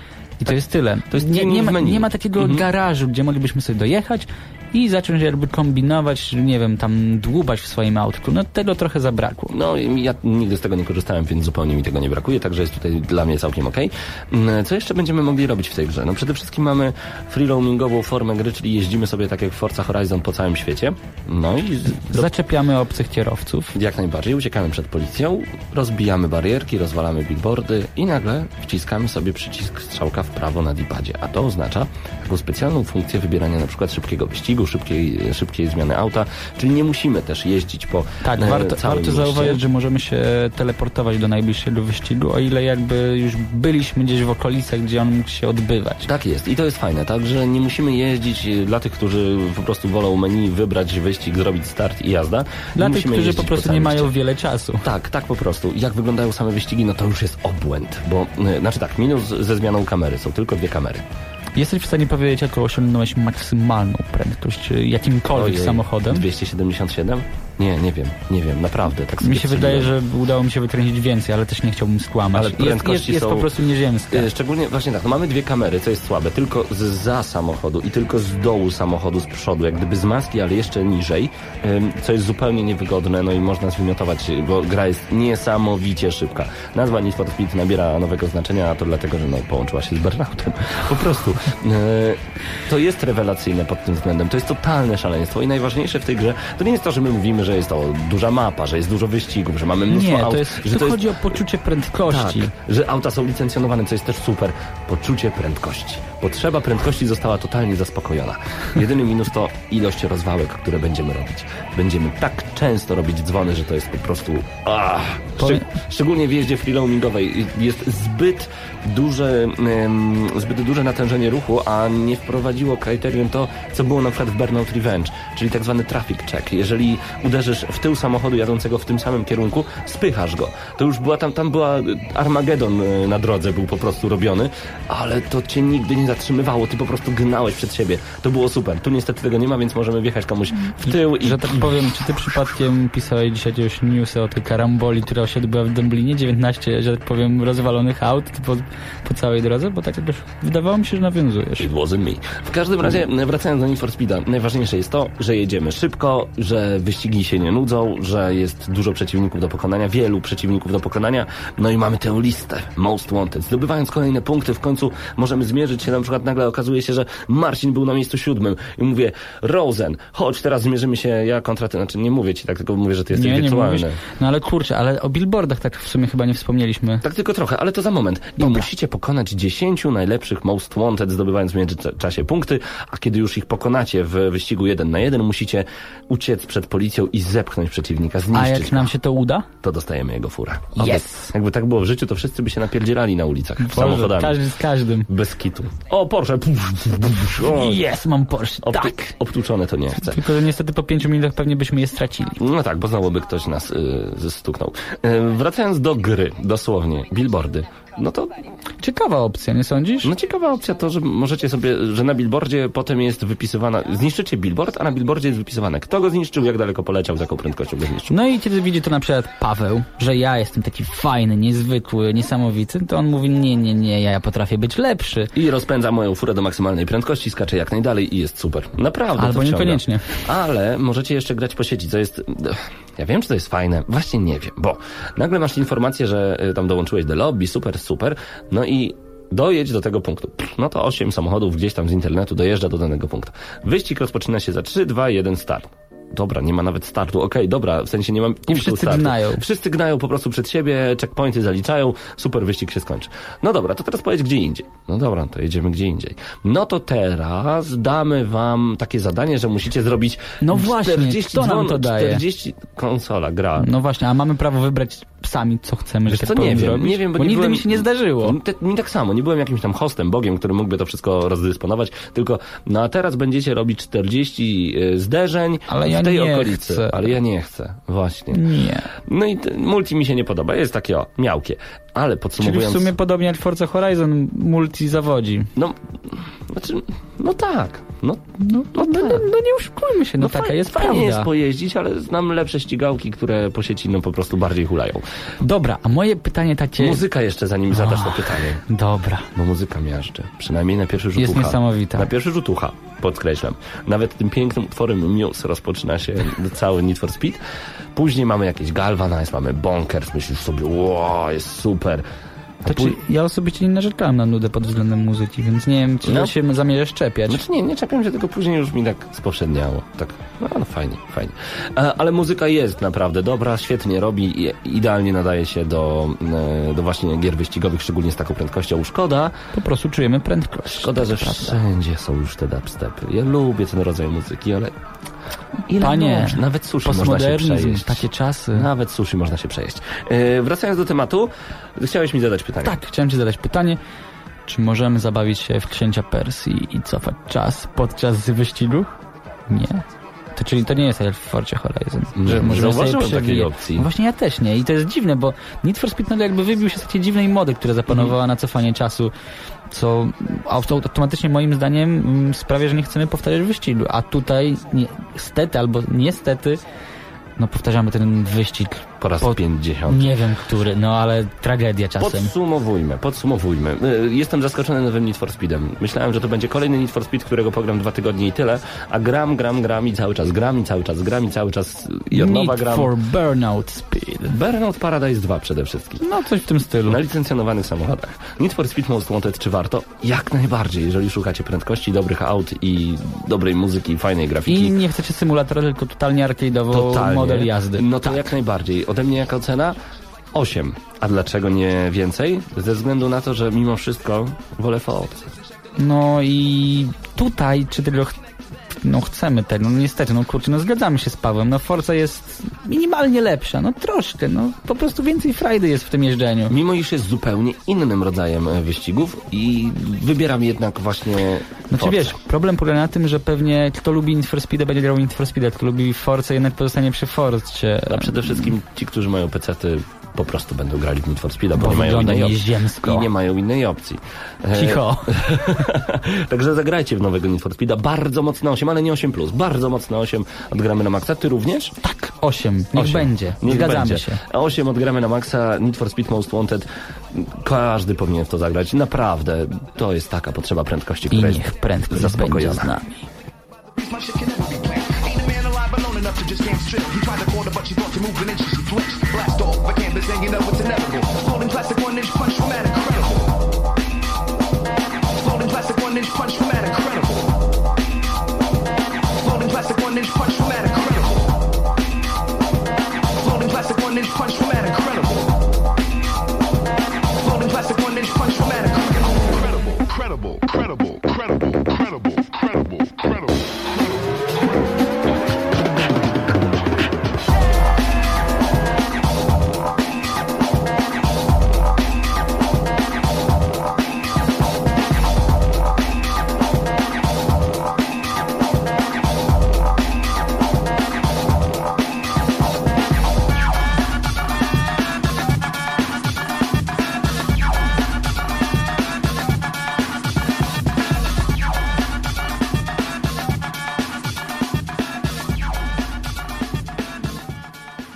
I to jest tyle. To jest nie, nie, ma, nie ma takiego Mhm. garażu, gdzie moglibyśmy sobie dojechać i zacząć jakby kombinować, nie wiem, tam dłubać w swoim autku. No tego trochę zabrakło. No ja nigdy z tego nie korzystałem, więc zupełnie mi tego nie brakuje, także jest tutaj dla mnie całkiem okej. Mm, Co jeszcze będziemy mogli robić w tej grze? No przede wszystkim mamy free roamingową formę gry, czyli jeździmy sobie tak jak w Forza Horizon po całym świecie. No i do, Zaczepiamy obcych kierowców. jak najbardziej uciekamy przed policją, rozbijamy barierki, rozwalamy billboardy i nagle wciskamy sobie przycisk strzałka w prawo na dipadzie. A to oznacza taką specjalną funkcję wybierania na przykład szybkiego wyścigu, szybkiej, szybkiej zmiany auta, czyli nie musimy też jeździć po Tak, e, warto, warto zauważyć, że możemy się teleportować do najbliższego wyścigu, o ile jakby już byliśmy gdzieś w okolicach, gdzie on mógł się odbywać. Tak jest i to jest fajne, tak, że nie musimy jeździć e, dla tych, którzy po prostu wolą menu wybrać wyścig, zrobić start i jazda. Dla nie tych, którzy po prostu całym nie mają mieście. wiele czasu. Tak, tak po prostu. Jak wyglądają same wyścigi, no to już jest obłęd, bo, e, znaczy tak, minus ze zmianą kamery, są tylko dwie kamery. Jesteś w stanie powiedzieć, jaką osiągnąłeś maksymalną prędkość y, jakimkolwiek Ojej, samochodem? 277? Nie, nie wiem, nie wiem, naprawdę. Tak Mi się wydaje, że udało mi się wykręcić więcej, ale też nie chciałbym skłamać. Ale jest, jest, prędkości jest są- po prostu nieziemska. E, Szczególnie właśnie tak, no mamy dwie kamery, co jest słabe, tylko z za samochodu i tylko z dołu samochodu, z przodu, jak gdyby z maski, ale jeszcze niżej, co jest zupełnie niewygodne, no i można zwymiotować, bo gra jest niesamowicie szybka. Nazwa Need for Speed nabiera nowego znaczenia, a to dlatego, że no, połączyła się z Burnoutem. [laughs] Po prostu. E, to jest rewelacyjne pod tym względem, to jest totalne szaleństwo i najważniejsze w tej grze, to nie jest to, że my mówimy, że jest to duża mapa, że jest dużo wyścigów, że mamy mnóstwo Nie, aut, to jest, że tu chodzi o poczucie prędkości. tak, że auta są licencjonowane, co jest też super. Poczucie prędkości. Potrzeba prędkości została totalnie zaspokojona. Jedyny minus to ilość rozwałek, które będziemy robić. Będziemy tak często robić dzwony, że to jest po prostu... Powiem- Szczeg- szczególnie w jeździe freeloamingowej jest zbyt duże, zbyt duże natężenie ruchu, a nie wprowadziło kryterium to, co było na przykład w Burnout Revenge, czyli tak zwany traffic check. Jeżeli uderzysz w tył samochodu jadącego w tym samym kierunku, spychasz go. To już była tam, tam była Armagedon e, na drodze był po prostu robiony, ale to cię nigdy nie zatrzymywało, ty po prostu gnałeś przed siebie. To było super. Tu niestety tego nie ma, więc możemy wjechać komuś w tył i Że tak powiem, czy ty przypadkiem pisałeś dzisiaj jakiegoś newsa o tej karamboli, która osiadła w Dublinie? 19, że tak powiem, rozwalonych aut po, po całej drodze? Bo tak jakoś wydawało mi się, że nawiązujesz. It wasn't me. W każdym razie, wracając do Need for Speeda, najważniejsze jest to, że jedziemy szybko, że wyścigi się nie nudzą, że jest dużo przeciwników do pokonania, wielu przeciwników do pokonania, no i mamy tę listę Most Wanted. Zdobywając kolejne punkty, w końcu możemy zmierzyć się, na przykład nagle okazuje się, że Marcin był na miejscu siódmym i mówię, Rosen, chodź, teraz zmierzymy się ja kontra ty, znaczy nie mówię ci tak, tylko mówię, że ty jesteś nie, nie wirtualny. mówisz. No ale kurczę, ale o billboardach tak w sumie chyba nie wspomnieliśmy. Tak tylko trochę, ale to za moment. I musicie pokonać 10 najlepszych Most Wanted, zdobywając w międzyczasie punkty, a kiedy już ich pokonacie w wyścigu 1 na 1, musicie uciec przed policją i zepchnąć przeciwnika, A zniszczyć jak nam się to uda? To dostajemy jego furę. Yes. Jakby tak było w życiu, to wszyscy by się napierdzielali na ulicach Boże, samochodami. każdy z każdym. Bez kitu. O, Porsche! Jest, mam Porsche. obtu- Tak. Obtłuczone to nie chcę. Tylko, że niestety po pięciu minutach pewnie byśmy je stracili. No tak, bo znowu by ktoś nas y, stuknął. Y, wracając do gry, dosłownie, billboardy. No to Ciekawa opcja, nie sądzisz? No ciekawa opcja to, że możecie sobie, że na billboardzie potem jest wypisywana, zniszczycie billboard, a na billboardzie jest wypisywane, kto go zniszczył, jak daleko poleciał, z jaką prędkością go zniszczył. No i kiedy widzi to na przykład Paweł, że ja jestem taki fajny, niezwykły, niesamowity, to on mówi nie, nie, nie, ja potrafię być lepszy. I rozpędza moją furę do maksymalnej prędkości, skacze jak najdalej i jest super. Naprawdę Albo niekoniecznie. Ale możecie jeszcze grać po sieci, co jest... Ja wiem, czy to jest fajne. Właśnie nie wiem, bo nagle masz informację, że y, tam dołączyłeś do lobby, super, super, no i dojedź do tego punktu. No to 8 samochodów gdzieś tam z internetu dojeżdża do danego punktu. Wyścig rozpoczyna się za 3, 2, 1, start. Dobra, nie ma nawet startu. Okej, dobra, w sensie nie mam punktu wszyscy startu. gnają. Wszyscy gnają po prostu przed siebie, checkpointy zaliczają, super wyścig się skończy. No dobra, to teraz pojedź gdzie indziej. No dobra, to jedziemy gdzie indziej. No to teraz damy wam takie zadanie, że musicie zrobić No właśnie, 40 kto nam to daje? 40 konsola, gra. No właśnie, a mamy prawo wybrać sami, co chcemy, że Wiesz tak co, nie wiem, nie wiem, bo, bo nie nigdy byłem, mi się nie zdarzyło. Mi, te, mi tak samo, nie byłem jakimś tam hostem, bogiem, który mógłby to wszystko rozdysponować, tylko no a teraz będziecie robić 40 y, zderzeń Ale w ja tej okolicy. chcę. Ale ja nie chcę, właśnie. Nie. No i multi mi się nie podoba, jest takie o, miałkie. Ale Czyli w podsumowując... sumie podobnie jak Forza Horizon multi zawodzi. No, znaczy, no tak, no, No, no, no, no, no nie oszukujmy się, no, taka faj- jest fajnie prawda. jest pojeździć, ale znam lepsze ścigałki, które po sieci no po prostu bardziej hulają. Dobra, a moje pytanie takie... Muzyka jeszcze, zanim zadasz to pytanie. Dobra. Bo muzyka miażdży. Przynajmniej na pierwszy rzut Jest ucha. niesamowita. Na pierwszy rzut ucha, podkreślam. Nawet tym pięknym utworem Muse rozpoczyna się cały Need for Speed. Później mamy jakieś Galvanize, mamy Bonkers, myślisz sobie, wow, jest super. To czy ja osobiście nie narzekałem na nudę pod względem muzyki, więc nie wiem, czy No. się zamierzasz czepiać. Znaczy nie, nie czepiam się, tylko później już mi tak spowszedniało. Tak, no, no fajnie, fajnie. E, ale muzyka jest naprawdę dobra, świetnie robi i idealnie nadaje się do, e, do właśnie gier wyścigowych, szczególnie z taką prędkością. Szkoda, Po prostu czujemy prędkość. szkoda, że Prawda. wszędzie są już te dubstepy. Ja lubię ten rodzaj muzyki, ale ile Panie, można? Nawet sushi można się przejeść. takie czasy. Nawet sushi można się przejeść. E, wracając do tematu, chciałeś mi zadać pytanie. Tak, chciałem ci zadać pytanie. Czy możemy zabawić się w księcia Persji i cofać czas podczas wyścigu? Nie. To czyli to nie jest jak w Forcie Horizon. Możemy sobie zauważyłem takiej opcji. No właśnie ja też nie. I to jest dziwne, bo Need for Speed nagle jakby wybił się z takiej dziwnej mody, która zapanowała na cofanie czasu, co auto- automatycznie moim zdaniem mm, sprawia, że nie chcemy powtarzać wyścigu. A tutaj niestety albo niestety no powtarzamy ten wyścig. Po raz Po- 50. Nie wiem który, no ale tragedia czasem. Podsumowujmy, podsumowujmy. Y, Jestem zaskoczony nowym Need for Speedem. Myślałem, że to będzie kolejny Need for Speed, którego pogram dwa tygodnie i tyle, a gram, gram, gram i cały czas gram i cały czas gram i cały czas i od nowa gram. for Burnout Speed. Burnout Paradise 2 przede wszystkim. No coś w tym stylu. Na licencjonowanych samochodach. Need for Speed Most Wanted, czy warto? Jak najbardziej, jeżeli szukacie prędkości, dobrych aut i dobrej muzyki, fajnej grafiki. I nie chcecie symulatora, tylko totalnie arcade'owo Totalnie. model jazdy. No to jak najbardziej. Ode mnie jaka ocena? 8. A dlaczego nie więcej? Ze względu na to, że mimo wszystko wolę Forza. No i tutaj, czy tylko no chcemy tego, no niestety, no kurczę, no zgadzamy się z Pawłem, no Forza jest minimalnie lepsza, no troszkę, no po prostu więcej frajdy jest w tym jeżdżeniu. Mimo iż jest zupełnie innym rodzajem e, wyścigów i wybieram jednak właśnie Znaczy Forza. wiesz, problem polega na tym, że pewnie kto lubi Need for Speed będzie grał Need for Speed, kto lubi Forza jednak pozostanie przy Forcie. A przede wszystkim ci, którzy mają pecety po prostu będą grali w Need for Speeda, bo, Bo nie mają innej opcji. I nie mają innej opcji. E, Cicho. [laughs] Także zagrajcie w nowego Need for Speeda. Bardzo mocno 8, ale nie 8+. Plus. Bardzo mocno 8 odgramy na maksa. Ty również? Tak, 8, niech Osiem. będzie, Niech zgadzamy będzie. się. A 8 odgramy na maksa, Need for Speed Most Wanted. Każdy powinien w to zagrać. Naprawdę, to jest taka potrzeba prędkości, I która jest niech prędko będzie zaspokojona. z nami. You know it's inevitable. Floating plastic one inch punch from mad incredible. Floating plastic one inch punch from mad incredible. Floating plastic one inch punch from mad incredible. Floating plastic one inch punch from mad incredible. Floating plastic one inch punch from mad incredible. Incredible, incredible, incredible,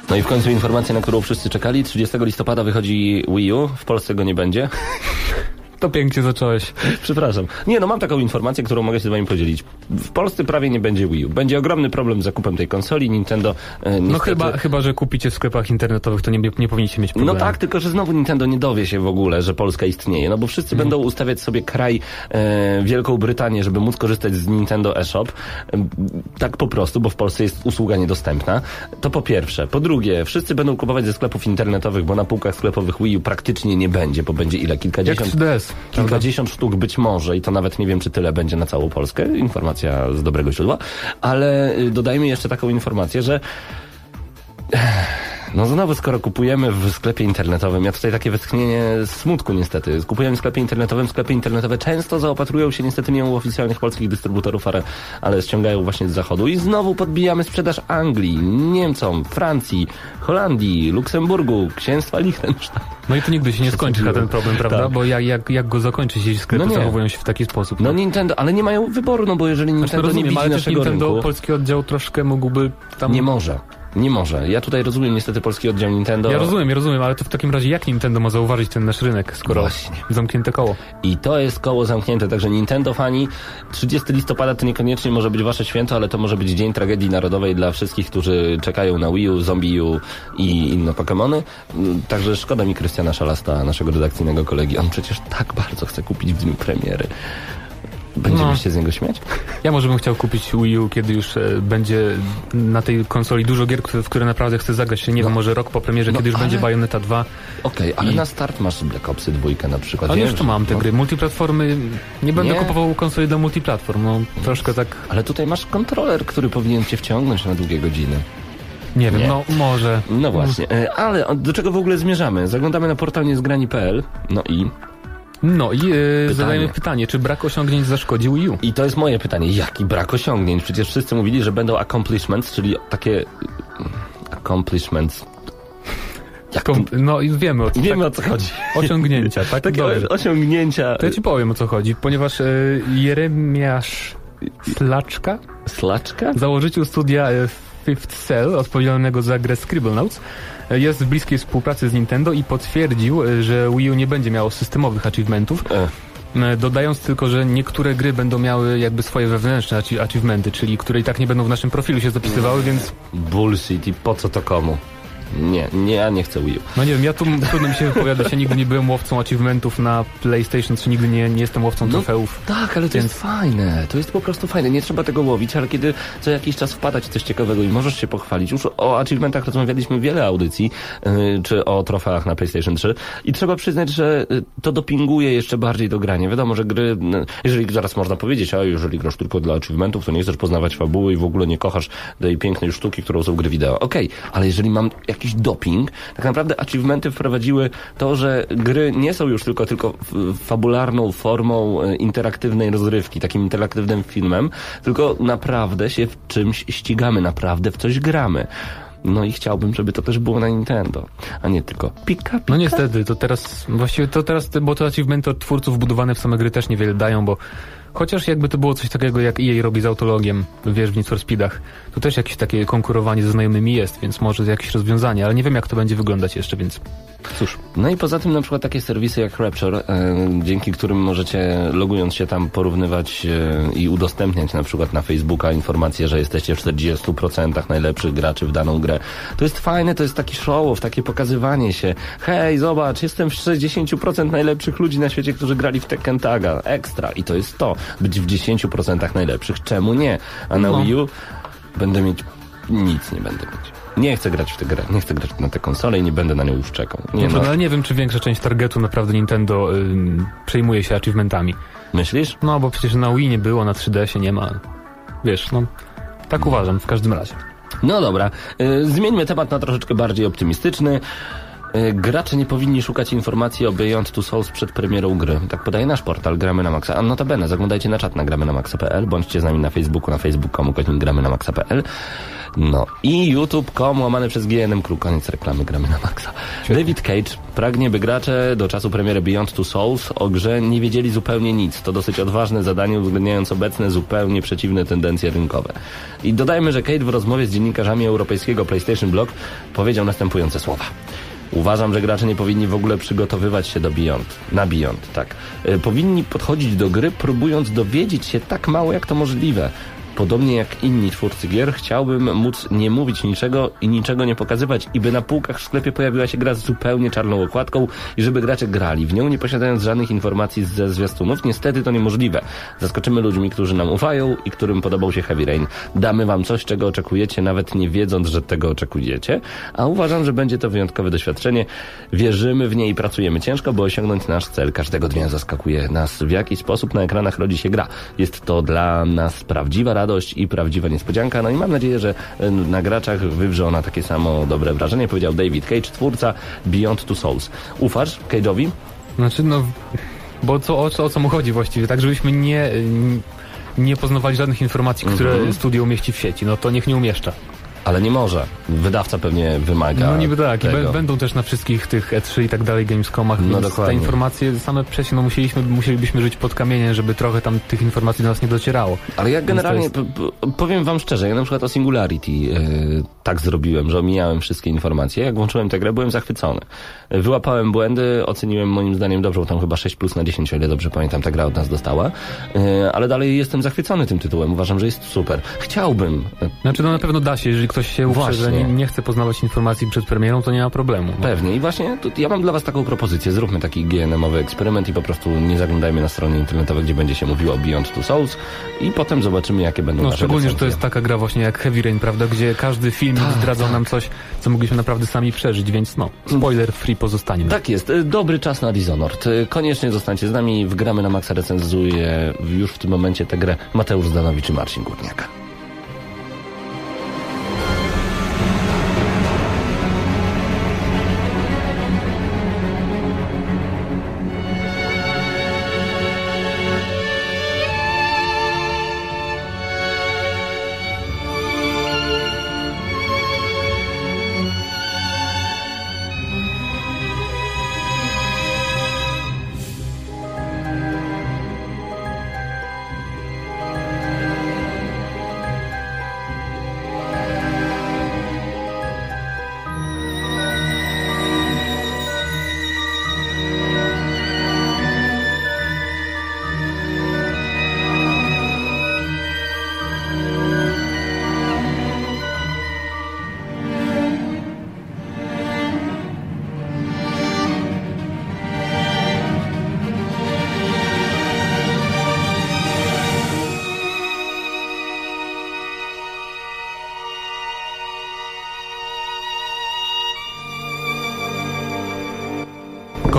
No i w końcu informacja, na którą wszyscy czekali. 30 listopada wychodzi Wii U. W Polsce go nie będzie. To pięknie zacząłeś. Przepraszam. Nie, no mam taką informację, którą mogę się z wami podzielić. W Polsce prawie nie będzie Wii U. Będzie ogromny problem z zakupem tej konsoli. Nintendo e, niestety... No chyba, chyba, że kupicie w sklepach internetowych, to nie, nie powinniście mieć No problemu. tak, tylko że znowu Nintendo nie dowie się w ogóle, że Polska istnieje. No bo wszyscy Mhm. będą ustawiać sobie kraj e, Wielką Brytanię, żeby móc korzystać z Nintendo eShop. E, tak po prostu, bo w Polsce jest usługa niedostępna. To po pierwsze. Po drugie, wszyscy będą kupować ze sklepów internetowych, bo na półkach sklepowych Wii U praktycznie nie będzie, bo będzie ile? Jak Kilkadziesiąt? 3DS. Kilkadziesiąt sztuk być może i to nawet nie wiem, czy tyle będzie na całą Polskę. Informacja z dobrego źródła. Ale y, dodajmy jeszcze taką informację, że no znowu, skoro kupujemy w sklepie internetowym, ja tutaj takie westchnienie smutku niestety. Kupujemy w sklepie internetowym, sklepy internetowe często zaopatrują się niestety nie u oficjalnych polskich dystrybutorów, ale, ale ściągają właśnie z zachodu i znowu podbijamy sprzedaż Anglii, Niemcom, Francji, Holandii, Luksemburgu, Księstwa Liechtenstein. No i to nigdy się nie skończy na ten problem, prawda? Tak. Bo jak, jak, jak go zakończyć, jeśli sklepy No nie. zachowują się w taki sposób? No Nintendo, ale nie mają wyboru, no bo jeżeli Znaczy, Nintendo nie rozumiem, widzi ale naszego Nintendo, rynku... polski oddział troszkę mógłby tam... Nie może. Nie może. Ja tutaj rozumiem niestety polski oddział Nintendo. Ja rozumiem, ja rozumiem, ale to w takim razie jak Nintendo ma zauważyć ten nasz rynek, skoro Właśnie. zamknięte koło? I to jest koło zamknięte, także Nintendo fani, 30 listopada to niekoniecznie może być wasze święto, ale to może być dzień tragedii narodowej dla wszystkich, którzy czekają na Wii U, Zombie U i inne Pokémony. Także szkoda mi Krystiana Szalasta, naszego redakcyjnego kolegi. On przecież tak bardzo chce kupić w dniu premiery. Będziemy No. się z niego śmiać? Ja może bym chciał kupić Wii U, kiedy już e, będzie na tej konsoli dużo gier, które, w które naprawdę chcę zagrać. Nie No. wiem, może rok po premierze, No, kiedy już ale- będzie Bayonetta 2. Okej, ale I- na start masz Black Opsy dwójkę na przykład. Ale Wiem, już to że- mam te no, gry. Multiplatformy, nie będę Nie. kupował konsoli do multiplatform, no troszkę tak, Ale tutaj masz kontroler, który powinien cię wciągnąć na długie godziny. nie wiem, Nie. no może. No właśnie, E, ale do czego w ogóle zmierzamy? Zaglądamy na portal niezgrani.pl, no i No i e, zadajemy pytanie, czy brak osiągnięć zaszkodzi Wii U? I to jest moje pytanie. Jaki brak osiągnięć? Przecież wszyscy mówili, że będą accomplishments, czyli takie accomplishments. Jak no i wiemy o co Wiemy o co chodzi. tak, osiągnięcia, tak? Takie Dobrze. osiągnięcia. To ja ci powiem o co chodzi, ponieważ e, Jeremiasz Slaczka, Slaczka? założyciel studia e, Fifth Cell, odpowiedzialnego za grę Scribblenauts, jest w bliskiej współpracy z Nintendo i potwierdził, e, że Wii U nie będzie miało systemowych achievementów, E, e, dodając tylko, że niektóre gry będą miały jakby swoje wewnętrzne achie- achievementy, czyli które i tak nie będą w naszym profilu się zapisywały, więc bullshit i po co to komu? Nie, nie, ja nie chcę Wii U. no nie wiem, ja tu trudno mi się wypowiadać, ja nigdy nie byłem łowcą achievementów na PlayStation 3, nigdy nie, nie jestem łowcą No, trofeów. Tak, ale to Więc- jest fajne. To jest po prostu fajne. Nie trzeba tego łowić, ale kiedy co jakiś czas wpada ci coś ciekawego i możesz się pochwalić. Już o achievementach rozmawialiśmy wiele audycji, yy, czy o trofeach na PlayStation 3 i trzeba przyznać, że yy, to dopinguje jeszcze bardziej do grania. Wiadomo, że gry, jeżeli zaraz można powiedzieć, a jeżeli grasz tylko dla achievementów, to nie chcesz poznawać fabuły i w ogóle nie kochasz tej pięknej sztuki, którą są gry wideo. Okej, ale jeżeli mam jakiś doping, tak naprawdę achievementy wprowadziły to, że gry nie są już tylko, tylko fabularną formą e, interaktywnej rozrywki, takim interaktywnym filmem, tylko naprawdę się w czymś ścigamy, naprawdę w coś gramy. No i chciałbym, żeby to też było na Nintendo, a nie tylko pika, pika. No niestety, to teraz, właściwie to teraz, te- bo te achievementy od twórców budowane w same gry też niewiele dają, bo chociaż jakby to było coś takiego, jak EA robi z autologiem, wiesz, w Need for Speedach, to też jakieś takie konkurowanie ze znajomymi jest, więc może jakieś rozwiązanie, ale nie wiem jak to będzie wyglądać jeszcze, więc cóż. No i poza tym na przykład takie serwisy jak Rapture, e, dzięki którym możecie logując się tam porównywać e, i udostępniać na przykład na Facebooka informacje, że jesteście w 40% najlepszych graczy w daną grę. To jest fajne, to jest taki show takie pokazywanie się. Hej, zobacz, jestem w 60% najlepszych ludzi na świecie, którzy grali w Tekken Taga. Ekstra. I to jest to. Być w 10% najlepszych. Czemu nie? A na No. Wii U będę mieć... Nic nie będę mieć. Nie chcę grać w tę grę, nie chcę grać na tę konsolę i nie będę na nią już czekał. Nie Dobrze, no. no, ale nie wiem, czy większa część targetu naprawdę Nintendo ym, przejmuje się achievementami. Myślisz? No, bo przecież na Wii nie było, na 3DS nie ma. Wiesz, no, tak uważam w każdym razie. No dobra, y, zmieńmy temat na troszeczkę bardziej optymistyczny. Y, Gracze nie powinni szukać informacji o Beyond Two Souls przed premierą gry. Tak podaje nasz portal Gramy na Maxa. A notabene, zaglądajcie na czat na gramy na maxa.pl, bądźcie z nami na Facebooku, na facebook.com, gramy na maxa.pl. No i youtube.com łamane przez GNM Crew. Koniec reklamy Gramy na Maxa. David Cage pragnie, by gracze do czasu premiery Beyond Two Souls o grze nie wiedzieli zupełnie nic. To dosyć odważne zadanie, uwzględniając obecne zupełnie przeciwne tendencje rynkowe. I dodajmy, że Cage w rozmowie z dziennikarzami europejskiego PlayStation Blog powiedział następujące słowa. Uważam, że gracze nie powinni w ogóle przygotowywać się do Beyond, na Beyond, tak. Y, Powinni podchodzić do gry, próbując dowiedzieć się tak mało, jak to możliwe. Podobnie jak inni twórcy gier, chciałbym móc nie mówić niczego i niczego nie pokazywać i by na półkach w sklepie pojawiła się gra z zupełnie czarną okładką i żeby gracze grali w nią, nie posiadając żadnych informacji ze zwiastunów. Niestety to niemożliwe. Zaskoczymy ludźmi, którzy nam ufają i którym podobał się Heavy Rain. Damy wam coś, czego oczekujecie, nawet nie wiedząc, że tego oczekujecie, a uważam, że będzie to wyjątkowe doświadczenie. Wierzymy w nie i pracujemy ciężko, by osiągnąć nasz cel. Każdego dnia zaskakuje nas, w jaki sposób na ekranach rodzi się gra. Jest to dla nas prawdziwa radość i prawdziwa niespodzianka. No i mam nadzieję, że e, na graczach wywrze ona takie samo dobre wrażenie, powiedział David Cage, twórca Beyond Two Souls. Ufasz Cage'owi? Znaczy, no, bo co, o, co, o co mu chodzi właściwie? Tak, żebyśmy nie, nie poznawali żadnych informacji, które Mhm. studio umieści w sieci. No to niech nie umieszcza. Ale nie może. Wydawca pewnie wymaga No niby tak, i tego. bę- będą też na wszystkich tych E3 i tak dalej Gamescomach, No dokładnie. te informacje same przejście, no musieliśmy, musielibyśmy żyć pod kamieniem, żeby trochę tam tych informacji do nas nie docierało. Ale ja generalnie p- powiem wam szczerze, ja na przykład o Singularity e, tak zrobiłem, że omijałem wszystkie informacje. Jak włączyłem tę grę, byłem zachwycony. Wyłapałem błędy, oceniłem moim zdaniem dobrze, bo tam chyba 6 plus na 10, o ile dobrze pamiętam, ta gra od nas dostała. E, ale dalej jestem zachwycony tym tytułem. Uważam, że jest super. Chciałbym. e, Znaczy, no na pewno da się, jeżeli ktoś się uprze, że nie, nie chce poznawać informacji przed premierą, to nie ma problemu. No. Pewnie i właśnie tu, ja mam dla was taką propozycję. Zróbmy taki GNM-owy eksperyment i po prostu nie zaglądajmy na strony internetowe, gdzie będzie się mówiło o Beyond Two Souls i potem zobaczymy, jakie będą No szczególnie, że to recenzje. jest taka gra właśnie jak Heavy Rain, prawda, gdzie każdy film Tak, zdradzał nam coś, co mogliśmy naprawdę sami przeżyć, więc no, spoiler free pozostanie. Tak jest. Y, Dobry czas na Dishonored. Y, Koniecznie zostańcie z nami. Wgramy na Maxa recenzuje już w tym momencie tę grę Mateusz Zdanowicz i Marcin Górniaka.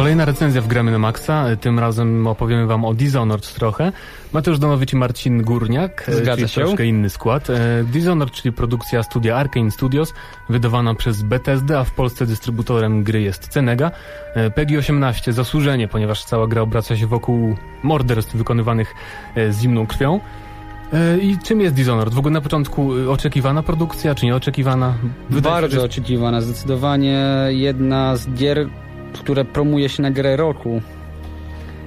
Kolejna recenzja w Gramy na Maxa. Tym razem opowiemy wam o Dishonored trochę. Mateusz Donowicz i Marcin Górniak. e, Zgadza się. troszkę inny skład. E, Dishonored, czyli produkcja studia Arkane Studios, wydawana przez Bethesda, a w Polsce dystrybutorem gry jest Cenega. E, PEGI 18, zasłużenie, ponieważ cała gra obraca się wokół morderstw wykonywanych z zimną krwią. I czym jest Dishonored? W ogóle na początku oczekiwana produkcja, czy nieoczekiwana? Wydaje się, Bardzo że jest- oczekiwana, zdecydowanie jedna z gier, które promuje się na grę roku.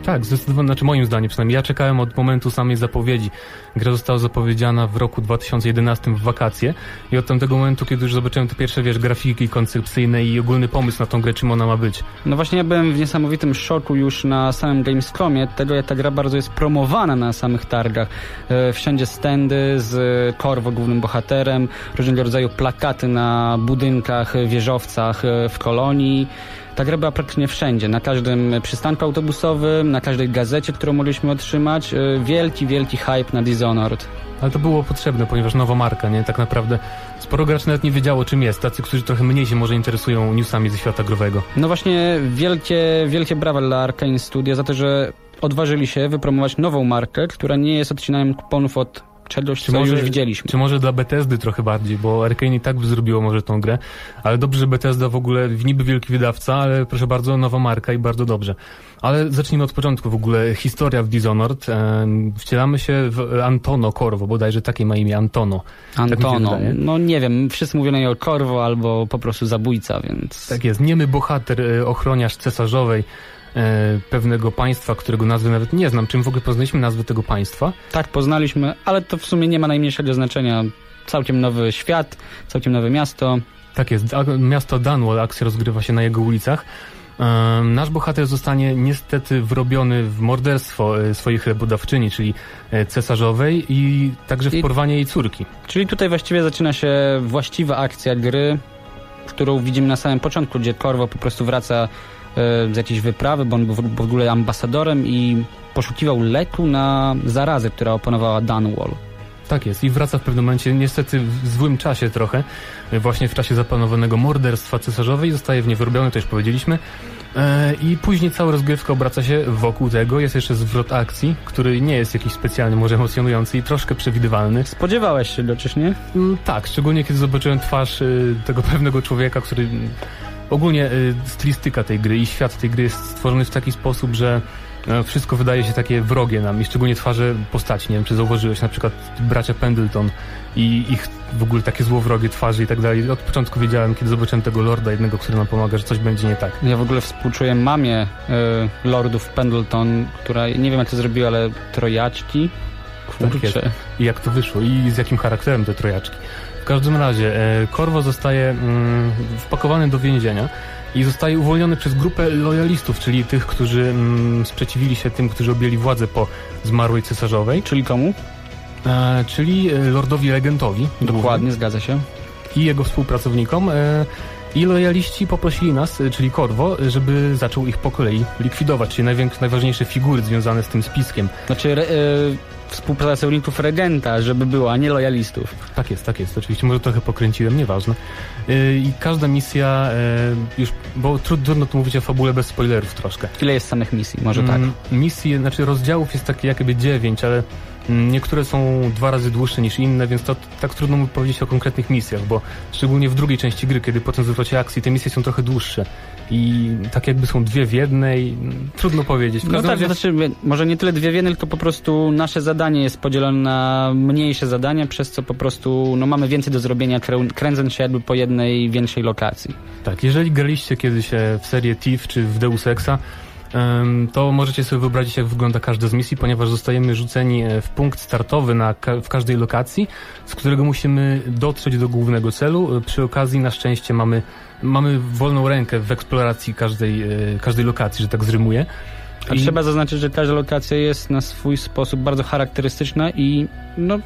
Tak, zdecydowanie, znaczy moim zdaniem przynajmniej. Ja czekałem od momentu samej zapowiedzi. Gra została zapowiedziana w roku 2011 w wakacje i od tamtego momentu, kiedy już zobaczyłem te pierwsze, wiesz, grafiki koncepcyjne i ogólny pomysł na tą grę, czym ona ma być. No właśnie ja byłem w niesamowitym szoku już na samym Gamescomie, tego jak ta gra bardzo jest promowana na samych targach. E, Wszędzie standy z Corvo głównym bohaterem, różnego rodzaju plakaty na budynkach, wieżowcach e, w kolonii. Ta gra była praktycznie wszędzie, na każdym przystanku autobusowym, na każdej gazecie, którą mogliśmy otrzymać. E, Wielki, wielki hype na Dishonored. Ale to było potrzebne, ponieważ nowa marka, nie? Tak naprawdę sporo graczy nawet nie wiedziało, czym jest. Tacy, którzy trochę mniej się może interesują newsami ze świata growego. No właśnie, wielkie, wielkie brawa dla Arkane Studio za to, że odważyli się wypromować nową markę, która nie jest odcinaniem kuponów od czegoś, co już widzieliśmy. Czy może dla Bethesdy trochę bardziej, bo Arkane i tak by zrobiło może tą grę, ale dobrze, że Bethesda w ogóle, niby wielki wydawca, ale proszę bardzo, nowa marka i bardzo dobrze. Ale zacznijmy od początku w ogóle. Historia w Dishonored. Em, wcielamy się w Antono Corvo, bodajże takie ma imię, Antono. Tak Antono. wydaje. no nie wiem, wszyscy mówią na niego Corvo albo po prostu zabójca, więc... Tak jest, niemy bohater, e, ochroniarz cesarzowej e, pewnego państwa, którego nazwy nawet nie znam. Czym w ogóle poznaliśmy nazwę tego państwa? Tak, poznaliśmy, ale to w sumie nie ma najmniejszego znaczenia. Całkiem nowy świat, całkiem nowe miasto. Tak jest, miasto Dunwall, akcja rozgrywa się na jego ulicach. Em, Nasz bohater zostanie niestety wrobiony w morderstwo e, swojej chlebodawczyni, czyli e, cesarzowej i także w porwanie jej córki. Czyli tutaj właściwie zaczyna się właściwa akcja gry, którą widzimy na samym początku, gdzie Corvo po prostu wraca e, z jakiejś wyprawy, bo on był w ogóle ambasadorem i poszukiwał leku na zarazę, która opanowała Dunwall. Tak jest i wraca w pewnym momencie, niestety w złym czasie trochę, e, właśnie w czasie zaplanowanego morderstwa cesarzowej, zostaje w nie wyrobiony, to już powiedzieliśmy. E, I później cała rozgrywka obraca się wokół tego. Jest jeszcze zwrot akcji, który nie jest jakiś specjalnie może emocjonujący i troszkę przewidywalny. Spodziewałeś się go, czyż nie? Mm, Tak, szczególnie kiedy zobaczyłem twarz y, tego pewnego człowieka, który ogólnie y, stylistyka tej gry i świat tej gry jest stworzony w taki sposób, że e, wszystko wydaje się takie wrogie nam i szczególnie twarze postaci. Nie wiem, czy zauważyłeś, na przykład bracia Pendleton i ich w ogóle takie złowrogie twarze i tak dalej. Od początku wiedziałem, kiedy zobaczyłem tego lorda jednego, który nam pomaga, że coś będzie nie tak. Ja w ogóle współczuję mamie y, Lordów Pendleton, która, nie wiem jak to zrobiła, ale trojaczki. Tak. Kurczę. i jak to wyszło i z jakim charakterem te trojaczki. W każdym razie e, Korwo zostaje mm, wpakowany do więzienia i zostaje uwolniony przez grupę lojalistów, czyli tych, którzy mm, sprzeciwili się tym, którzy objęli władzę po zmarłej cesarzowej, Czyli komu? e, czyli e, lordowi regentowi Dokładnie, zgadza się. i jego współpracownikom. E, i lojaliści poprosili nas, czyli Korwo, żeby zaczął ich po kolei likwidować, czyli najważniejsze figury związane z tym spiskiem. Znaczy re, współpracowników regenta, żeby było, a nie lojalistów. Tak jest, tak jest. Oczywiście może trochę pokręciłem, nieważne. Yy, I każda misja, yy, już, bo tru- trudno tu mówić o fabule bez spoilerów troszkę. Ile jest samych misji? Może tak. Mm, Misji, znaczy rozdziałów jest takie jakby dziewięć, ale mm, niektóre są dwa razy dłuższe niż inne, więc to tak trudno mi powiedzieć o konkretnych misjach, bo szczególnie w drugiej części gry, kiedy potem zwrocie akcji, te misje są trochę dłuższe. I tak jakby są dwie w jednej, trudno powiedzieć. W No tak, razie- to znaczy, może nie tyle dwie wieny, tylko po prostu nasze zadanie jest podzielone na mniejsze zadania, przez co po prostu no, mamy więcej do zrobienia, krę, kręcąc się jakby po jednej większej lokacji. Tak, jeżeli graliście kiedyś e, w serię TIF czy w Deus Exa, to możecie sobie wyobrazić, jak wygląda każda z misji, ponieważ zostajemy rzuceni e, w punkt startowy na w każdej lokacji, z którego musimy dotrzeć do głównego celu. E, Przy okazji, na szczęście, mamy, mamy wolną rękę w eksploracji każdej, e, każdej lokacji, że tak zrymuję. A I- trzeba zaznaczyć, że każda lokacja jest na swój sposób bardzo charakterystyczna i no,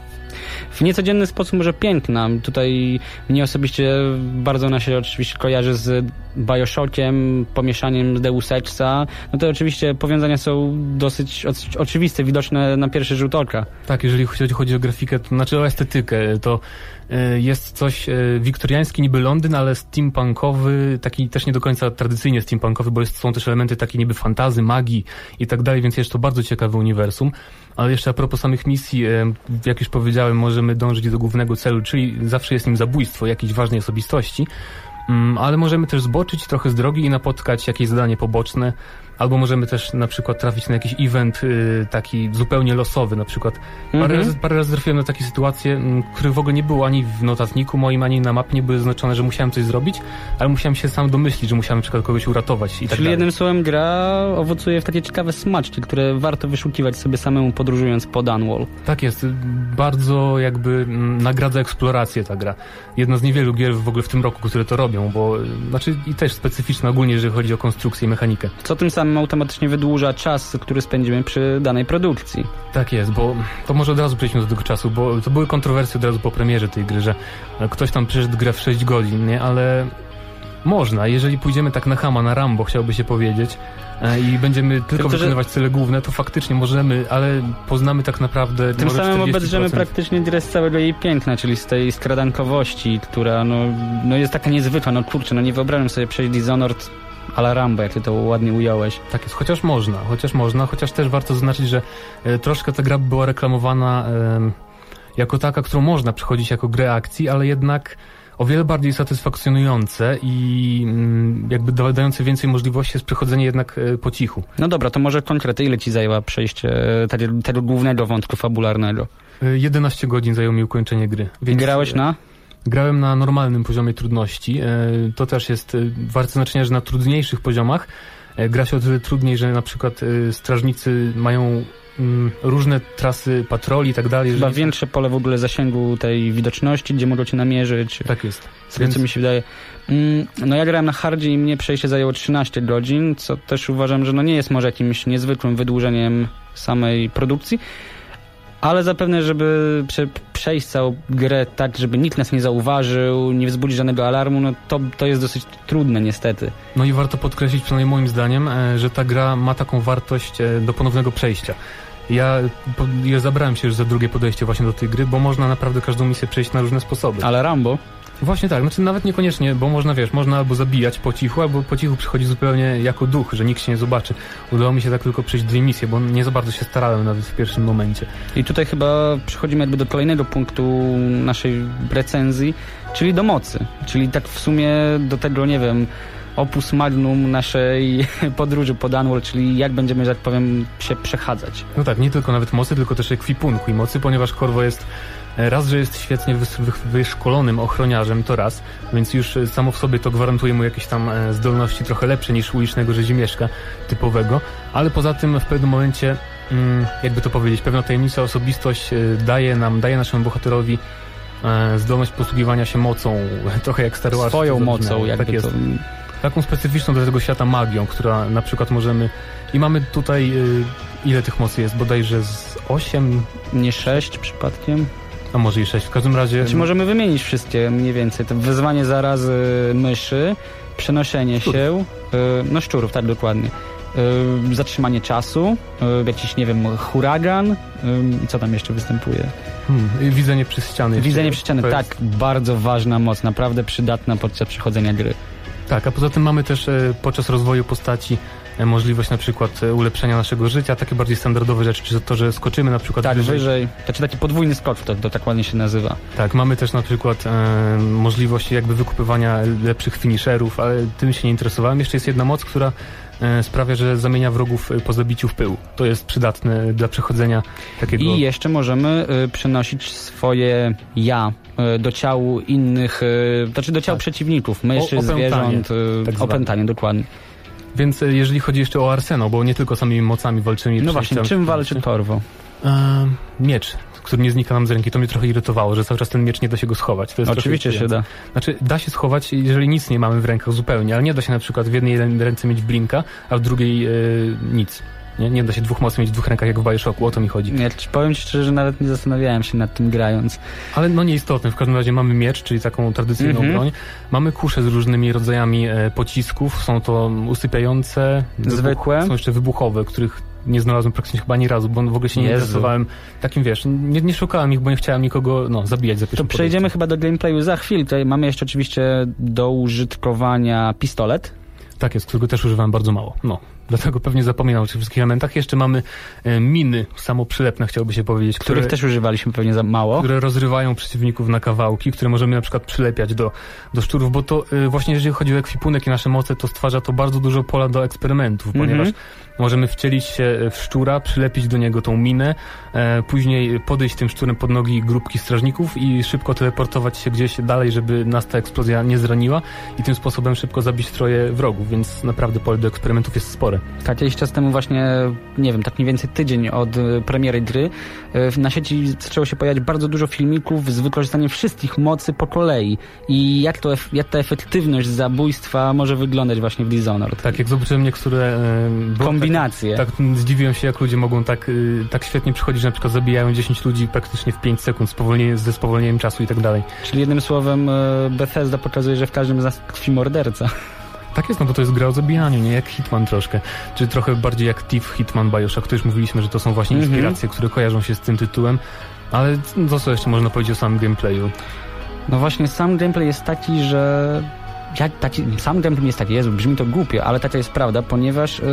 w niecodzienny sposób może piękna. Tutaj mnie osobiście bardzo ona się oczywiście kojarzy z Bioshockiem, pomieszaniem z Deus Exa. No to oczywiście powiązania są dosyć oc- oczywiste, widoczne na pierwszy rzut oka. Tak, jeżeli chodzi, o grafikę, to znaczy o estetykę, to e, jest coś e, wiktoriański, niby Londyn, ale steampunkowy, taki też nie do końca tradycyjnie steampunkowy, bo jest, są też elementy takie niby fantazy, magii i tak dalej, więc jest to bardzo ciekawe uniwersum. Ale jeszcze a propos samych misji, jak już powiedziałem, możemy dążyć do głównego celu, czyli zawsze jest nim zabójstwo jakiejś ważnej osobistości, Mm, ale możemy też zboczyć trochę z drogi i napotkać jakieś zadanie poboczne, albo możemy też na przykład trafić na jakiś event y, taki zupełnie losowy, na przykład parę, Mhm. razy, parę razy trafiłem na takie sytuacje, których w ogóle nie było ani w notatniku moim, ani na mapie nie były zaznaczone, że musiałem coś zrobić, ale musiałem się sam domyślić, że musiałem na przykład kogoś uratować i tak Czyli dalej. jednym słowem gra owocuje w takie ciekawe smaczki, które warto wyszukiwać sobie samemu podróżując po Dunwall. Tak jest, bardzo jakby mm, nagradza eksplorację ta gra. Jedna z niewielu gier w ogóle w tym roku, które to robią, bo y, znaczy i też specyficzna ogólnie, jeżeli chodzi o konstrukcję i mechanikę. Co tym samym automatycznie wydłuża czas, który spędzimy przy danej produkcji. Tak jest, bo to może od razu przejdźmy do tego czasu, bo to były kontrowersje od razu po premierze tej gry, że ktoś tam przeszedł grę w 6 godzin, nie? Ale można, jeżeli pójdziemy tak na Hama, na Rambo, chciałby się powiedzieć, e, i będziemy tylko że- wykonywać cele główne, to faktycznie możemy, ale poznamy tak naprawdę Tym samym 40%. obedrzemy praktycznie grę z całego jej piękna, czyli z tej skradankowości, która no, no jest taka niezwykła. No kurczę, no nie wyobrażam sobie przejść Dishonored a la Rambo, jak ty to ładnie ująłeś. Tak jest, chociaż można, chociaż można, chociaż też warto zaznaczyć, że e, troszkę ta gra była reklamowana em, jako taka, którą można przechodzić jako grę akcji, ale jednak o wiele bardziej satysfakcjonujące i mm, jakby da- dające więcej możliwości jest przechodzenie jednak e, po cichu. No dobra, to może konkrety, ile ci zajęła przejście e, tego, tego głównego wątku fabularnego? E, 11 godzin zajęło mi ukończenie gry. Grałeś na? Grałem na normalnym poziomie trudności. E, To też jest e, warte znaczenia, że na trudniejszych poziomach e, gra się o tyle trudniej, że na przykład strażnicy mają mm, różne trasy patroli i tak dalej. Chyba większe pole w ogóle zasięgu tej widoczności, gdzie mogą cię namierzyć. Tak jest. Z tego, co mi się wydaje. Mm, No ja grałem na hardzie i mnie przejście zajęło 13 godzin, co też uważam, że no nie jest może jakimś niezwykłym wydłużeniem samej produkcji, ale zapewne, żeby prze, przejść całą grę tak, żeby nikt nas nie zauważył, nie wzbudzić żadnego alarmu, no to, to jest dosyć trudne niestety. No i warto podkreślić, przynajmniej moim zdaniem, e, że ta gra ma taką wartość e, do ponownego przejścia. Ja, ja zabrałem się już za drugie podejście właśnie do tej gry, bo można naprawdę każdą misję przejść na różne sposoby. Ale Rambo, Właśnie tak, znaczy nawet niekoniecznie, bo można, wiesz, można albo zabijać po cichu, albo po cichu przychodzi zupełnie jako duch, że nikt się nie zobaczy. Udało mi się tak tylko przejść dwie misje, bo nie za bardzo się starałem nawet w pierwszym momencie. I tutaj chyba przechodzimy jakby do kolejnego punktu naszej recenzji, czyli do mocy. Czyli tak w sumie do tego, nie wiem, opus magnum naszej [laughs] podróży po Dunwall, czyli jak będziemy, że tak powiem, się przechadzać. No tak, nie tylko nawet mocy, tylko też ekwipunku i mocy, ponieważ Korwo jest e, raz, że jest świetnie wys- wy- wyszkolonym ochroniarzem, to raz, więc już e, samo w sobie to gwarantuje mu jakieś tam e, zdolności trochę lepsze niż ulicznego rzezimieszka typowego, ale poza tym w pewnym momencie, mm, jakby to powiedzieć, pewna tajemnicza osobistość daje nam, daje naszemu bohaterowi zdolność posługiwania się mocą, [laughs] trochę jak Star Wars. Swoją mocą, zabrzmiało. jakby tak jest. to... Taką specyficzną do tego świata magią, która na przykład możemy... I mamy tutaj... y, ile tych mocy jest? Bodajże z 8, Nie sześć przypadkiem? a może i 6. W każdym razie... Znaczy możemy wymienić wszystkie mniej więcej. To wyzwanie zarazy myszy, przenoszenie się, y, no szczurów, tak dokładnie. Y, Zatrzymanie czasu, jakiś, nie wiem, huragan, i co tam jeszcze występuje? Hmm, widzenie przez ściany. Widzenie przez ściany, tak, jest- bardzo ważna moc, naprawdę przydatna podczas przechodzenia gry. Tak, a poza tym mamy też e, podczas rozwoju postaci e, możliwość na przykład e, ulepszenia naszego życia, takie bardziej standardowe rzeczy, czy to, że skoczymy na przykład Tak, wyżej. wyżej, znaczy taki podwójny skok, to, to tak ładnie się nazywa. Tak, mamy też na przykład e, możliwość jakby wykupywania lepszych finisherów, ale tym się nie interesowałem. Jeszcze jest jedna moc, która sprawia, że zamienia wrogów e, po zabiciu w pył. To jest przydatne dla przechodzenia takiego... I jeszcze możemy y, przenosić swoje ja do ciał innych, znaczy do ciał Tak. przeciwników, myszy, O- opętanie, zwierząt, tak opętanie, dokładnie. Więc e, jeżeli chodzi jeszcze o arsenał, bo nie tylko samymi mocami walczymy... No właśnie, czym walczy Torwo? Miecz, który nie znika nam z ręki. To mnie trochę irytowało, że cały czas ten miecz nie da się go schować. To jest Oczywiście się da. Znaczy, da się schować, jeżeli nic nie mamy w rękach zupełnie, ale nie da się na przykład w jednej rę- ręce mieć blinka, a w drugiej e, nic. Nie, nie da się dwóch mocy mieć w dwóch rękach jak w Bioshocku, o to mi chodzi. Ja powiem ci szczerze, że nawet nie zastanawiałem się nad tym grając. Ale no nieistotne, w każdym razie mamy miecz, czyli taką tradycyjną Mhm. broń. Mamy kusze z różnymi rodzajami e, pocisków, są to usypiające, Zwykłe? są jeszcze wybuchowe, których nie znalazłem praktycznie chyba ani razu, bo w ogóle się nie Jezu. interesowałem takim, wiesz, nie, nie szukałem ich, bo nie chciałem nikogo no, zabijać za To pierwszym przejdziemy chyba do gameplayu za chwilę. Tutaj mamy jeszcze oczywiście do użytkowania pistolet. Tak jest, którego też używałem bardzo mało. No, dlatego pewnie zapominam o tych wszystkich elementach. Jeszcze mamy e, miny samoprzylepne, chciałoby się powiedzieć, które, których też używaliśmy pewnie za mało. które rozrywają przeciwników na kawałki, które możemy na przykład przylepiać do, do szczurów, bo to y, właśnie jeżeli chodzi o ekwipunek i nasze moce, to stwarza to bardzo dużo pola do eksperymentów, ponieważ możemy wcielić się w szczura, przylepić do niego tą minę, później podejść tym szczurem pod nogi grupki strażników i szybko teleportować się gdzieś dalej, żeby nas ta eksplozja nie zraniła i tym sposobem szybko zabić troje wrogów, więc naprawdę pole do eksperymentów jest spore. Tak, jakiś czas temu właśnie, nie wiem, tak mniej więcej tydzień od y, premiery gry, y, na sieci zaczęło się pojawiać bardzo dużo filmików z wykorzystaniem wszystkich mocy po kolei. I jak, to, jak ta efektywność zabójstwa może wyglądać właśnie w Dishonored. Tak, jak zobaczyłem niektóre... E, Kombinacje. Tak, tak, zdziwiłem się, jak ludzie mogą tak, tak świetnie przychodzić, że na przykład zabijają 10 ludzi praktycznie w 5 sekund spowolnienie, ze spowolnieniem czasu i tak dalej. Czyli jednym słowem y, Bethesda pokazuje, że w każdym z nas tkwi morderca. Tak jest, no bo to jest gra o zabijaniu, nie jak Hitman troszkę. Czy trochę bardziej jak Thief, Hitman, Bioshock. To już mówiliśmy, że to są właśnie Mhm. inspiracje, które kojarzą się z tym tytułem. Ale no, co jeszcze można powiedzieć o samym gameplayu? No właśnie, sam gameplay jest taki, że... Jak taki, sam gameplay jest taki, Jezu, brzmi to głupio, ale taka jest prawda, ponieważ y,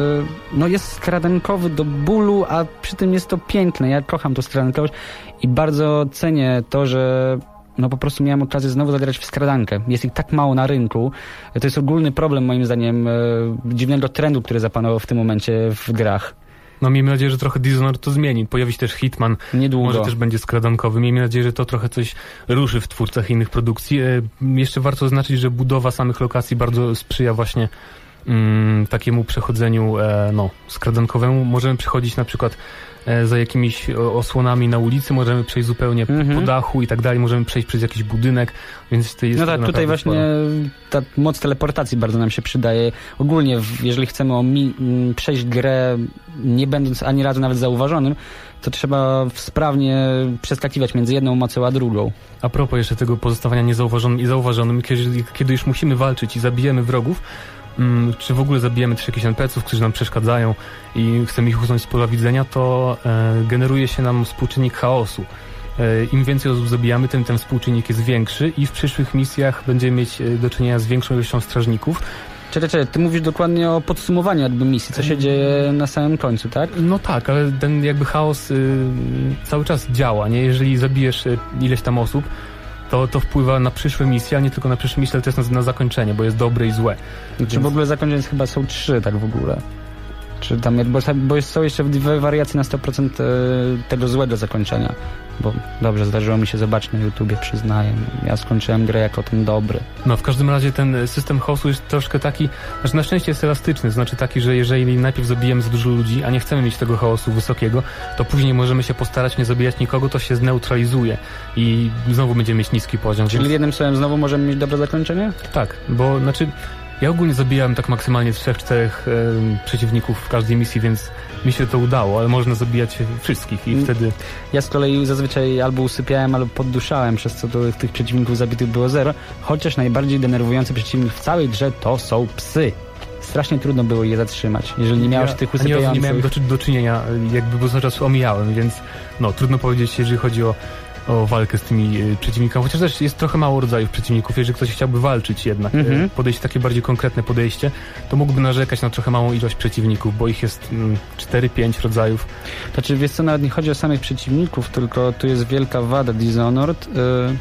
no jest skradankowy do bólu, a przy tym jest to piękne. Ja kocham tą skradankowość i bardzo cenię to, że no po prostu miałem okazję znowu zagrać w skradankę. Jest ich tak mało na rynku. To jest ogólny problem moim zdaniem y, dziwnego trendu, który zapanował w tym momencie w grach. No miejmy nadzieję, że trochę Dishonored to zmieni. Pojawi się też Hitman, Niedługo. może też będzie skradankowy. Miejmy nadzieję, że to trochę coś ruszy w twórcach innych produkcji. E, jeszcze warto zaznaczyć, że budowa samych lokacji bardzo sprzyja właśnie mm, takiemu przechodzeniu e, no, skradankowemu. Możemy przechodzić na przykład e, za jakimiś osłonami na ulicy, możemy przejść zupełnie po- Mhm. po dachu i tak dalej, możemy przejść przez jakiś budynek, więc to jest No tak, tutaj właśnie sporo. ta moc teleportacji bardzo nam się przydaje. Ogólnie, jeżeli chcemy o mi, m, przejść grę, nie będąc ani razu nawet zauważonym, to trzeba sprawnie przeskakiwać między jedną mocą a drugą. A propos jeszcze tego pozostawania niezauważonym i zauważonym, kiedy, kiedy już musimy walczyć i zabijemy wrogów, mm, czy w ogóle zabijemy też jakichś NPC-ów, którzy nam przeszkadzają i chcemy ich usunąć z pola widzenia, to e, generuje się nam współczynnik chaosu. E, Im więcej osób zabijamy, tym ten współczynnik jest większy i w przyszłych misjach będziemy mieć e, do czynienia z większą ilością strażników. Czekaj, czekaj, ty mówisz dokładnie o podsumowaniu jakby misji, co się dzieje na samym końcu, tak? No tak, ale ten jakby chaos y, cały czas działa, nie? Jeżeli zabijesz y, ileś tam osób, to, to wpływa na przyszłe misje, a nie tylko na przyszłe misje, ale też na, na zakończenie, bo jest dobre i złe. Czy Więc- w ogóle zakończenia chyba są trzy tak w ogóle? Czy tam, bo, bo są jeszcze dwie wariacje na 100% e, tego złego zakończenia. Bo dobrze, zdarzyło mi się zobaczyć na YouTubie, przyznaję. Ja skończyłem grę jako ten dobry. No w każdym razie ten system chaosu jest troszkę taki, znaczy na szczęście jest elastyczny, znaczy taki, że jeżeli najpierw zabijemy za dużo ludzi, a nie chcemy mieć tego chaosu wysokiego, to później możemy się postarać nie zabijać nikogo, to się zneutralizuje i znowu będziemy mieć niski poziom. Czyli Więc, jednym słowem znowu możemy mieć dobre zakończenie? tak, bo znaczy ja ogólnie zabijałem tak maksymalnie 3-4 przeciwników w każdej misji, więc mi się to udało, ale można zabijać wszystkich i Mm. wtedy Ja z kolei zazwyczaj albo usypiałem, albo podduszałem, przez co tych przeciwników zabitych było zero. Chociaż najbardziej denerwujący przeciwnik w całej grze to są psy. Strasznie trudno było je zatrzymać, jeżeli nie miałeś ja tych usypiających. nie miałem do, do czynienia, jakby bo cały czas omijałem, więc no trudno powiedzieć, jeżeli chodzi o, o walkę z tymi y, przeciwnikami, chociaż też jest trochę mało rodzajów przeciwników, jeżeli ktoś chciałby walczyć jednak, Mhm. y, podejść takie bardziej konkretne podejście, to mógłby narzekać na trochę małą ilość przeciwników, bo ich jest mm, 4-5 rodzajów. Znaczy, wiesz co, nawet nie chodzi o samych przeciwników, tylko tu jest wielka wada Dishonored. Yy,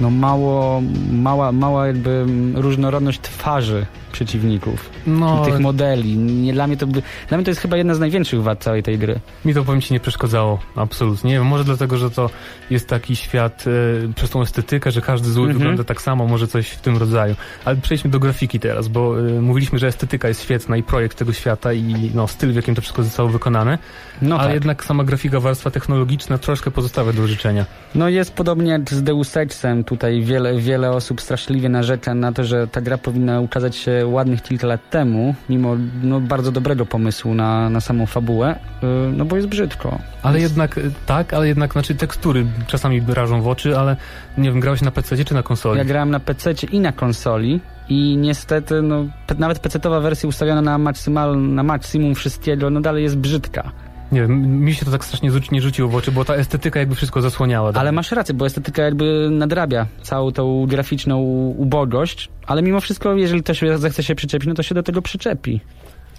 no mało, mała, mała jakby mm, różnorodność twarzy przeciwników No, i tych modeli. Nie, dla, mnie to, dla mnie to jest chyba jedna z największych wad całej tej gry. Mi to powiem ci nie przeszkadzało, absolutnie. Nie wiem, może dlatego, że to jest taki świat e, przez tą estetykę, że każdy zły Mhm. wygląda tak samo, może coś w tym rodzaju. Ale przejdźmy do grafiki teraz, bo e, mówiliśmy, że estetyka jest świetna i projekt tego świata i no, styl, w jakim to wszystko zostało wykonane, No ale tak. jednak sama grafika, warstwa technologiczna troszkę pozostawia do życzenia. No jest podobnie jak z Deus Exem. Tutaj wiele, wiele osób straszliwie narzeka na to, że ta gra powinna ukazać się ładnych kilka lat temu, mimo no, bardzo dobrego pomysłu na, na samą fabułę, y, no bo jest brzydko. Ale jednak, y, tak, ale jednak, znaczy tekstury czasami rażą w oczy, ale nie wiem, grałeś na PC czy na konsoli? Ja grałem na PC i na konsoli i niestety no, nawet PC-towa wersja ustawiona na, maksymal, na maksimum wszystkiego, no dalej jest brzydka. Nie wiem, mi się to tak strasznie nie rzuciło w oczy, bo ta estetyka jakby wszystko zasłaniała. Ale masz rację, bo estetyka jakby nadrabia całą tą graficzną ubogość, ale mimo wszystko, jeżeli ktoś zechce się przyczepić, no to się do tego przyczepi.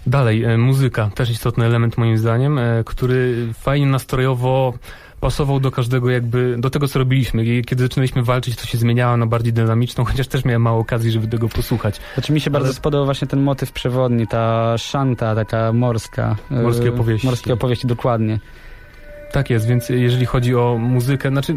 Dalej, e, muzyka, też istotny element moim zdaniem, e, który fajnie nastrojowo pasował do każdego jakby, do tego co robiliśmy. Kiedy zaczynaliśmy walczyć, to się zmieniało na bardziej dynamiczną, [laughs] chociaż też miałem mało okazji, żeby tego posłuchać. Znaczy mi się bardzo Ale- spodobał właśnie ten motyw przewodni, ta szanta taka morska. e, Morskie opowieści. Morskie opowieści, dokładnie. Tak jest, więc jeżeli chodzi o muzykę, znaczy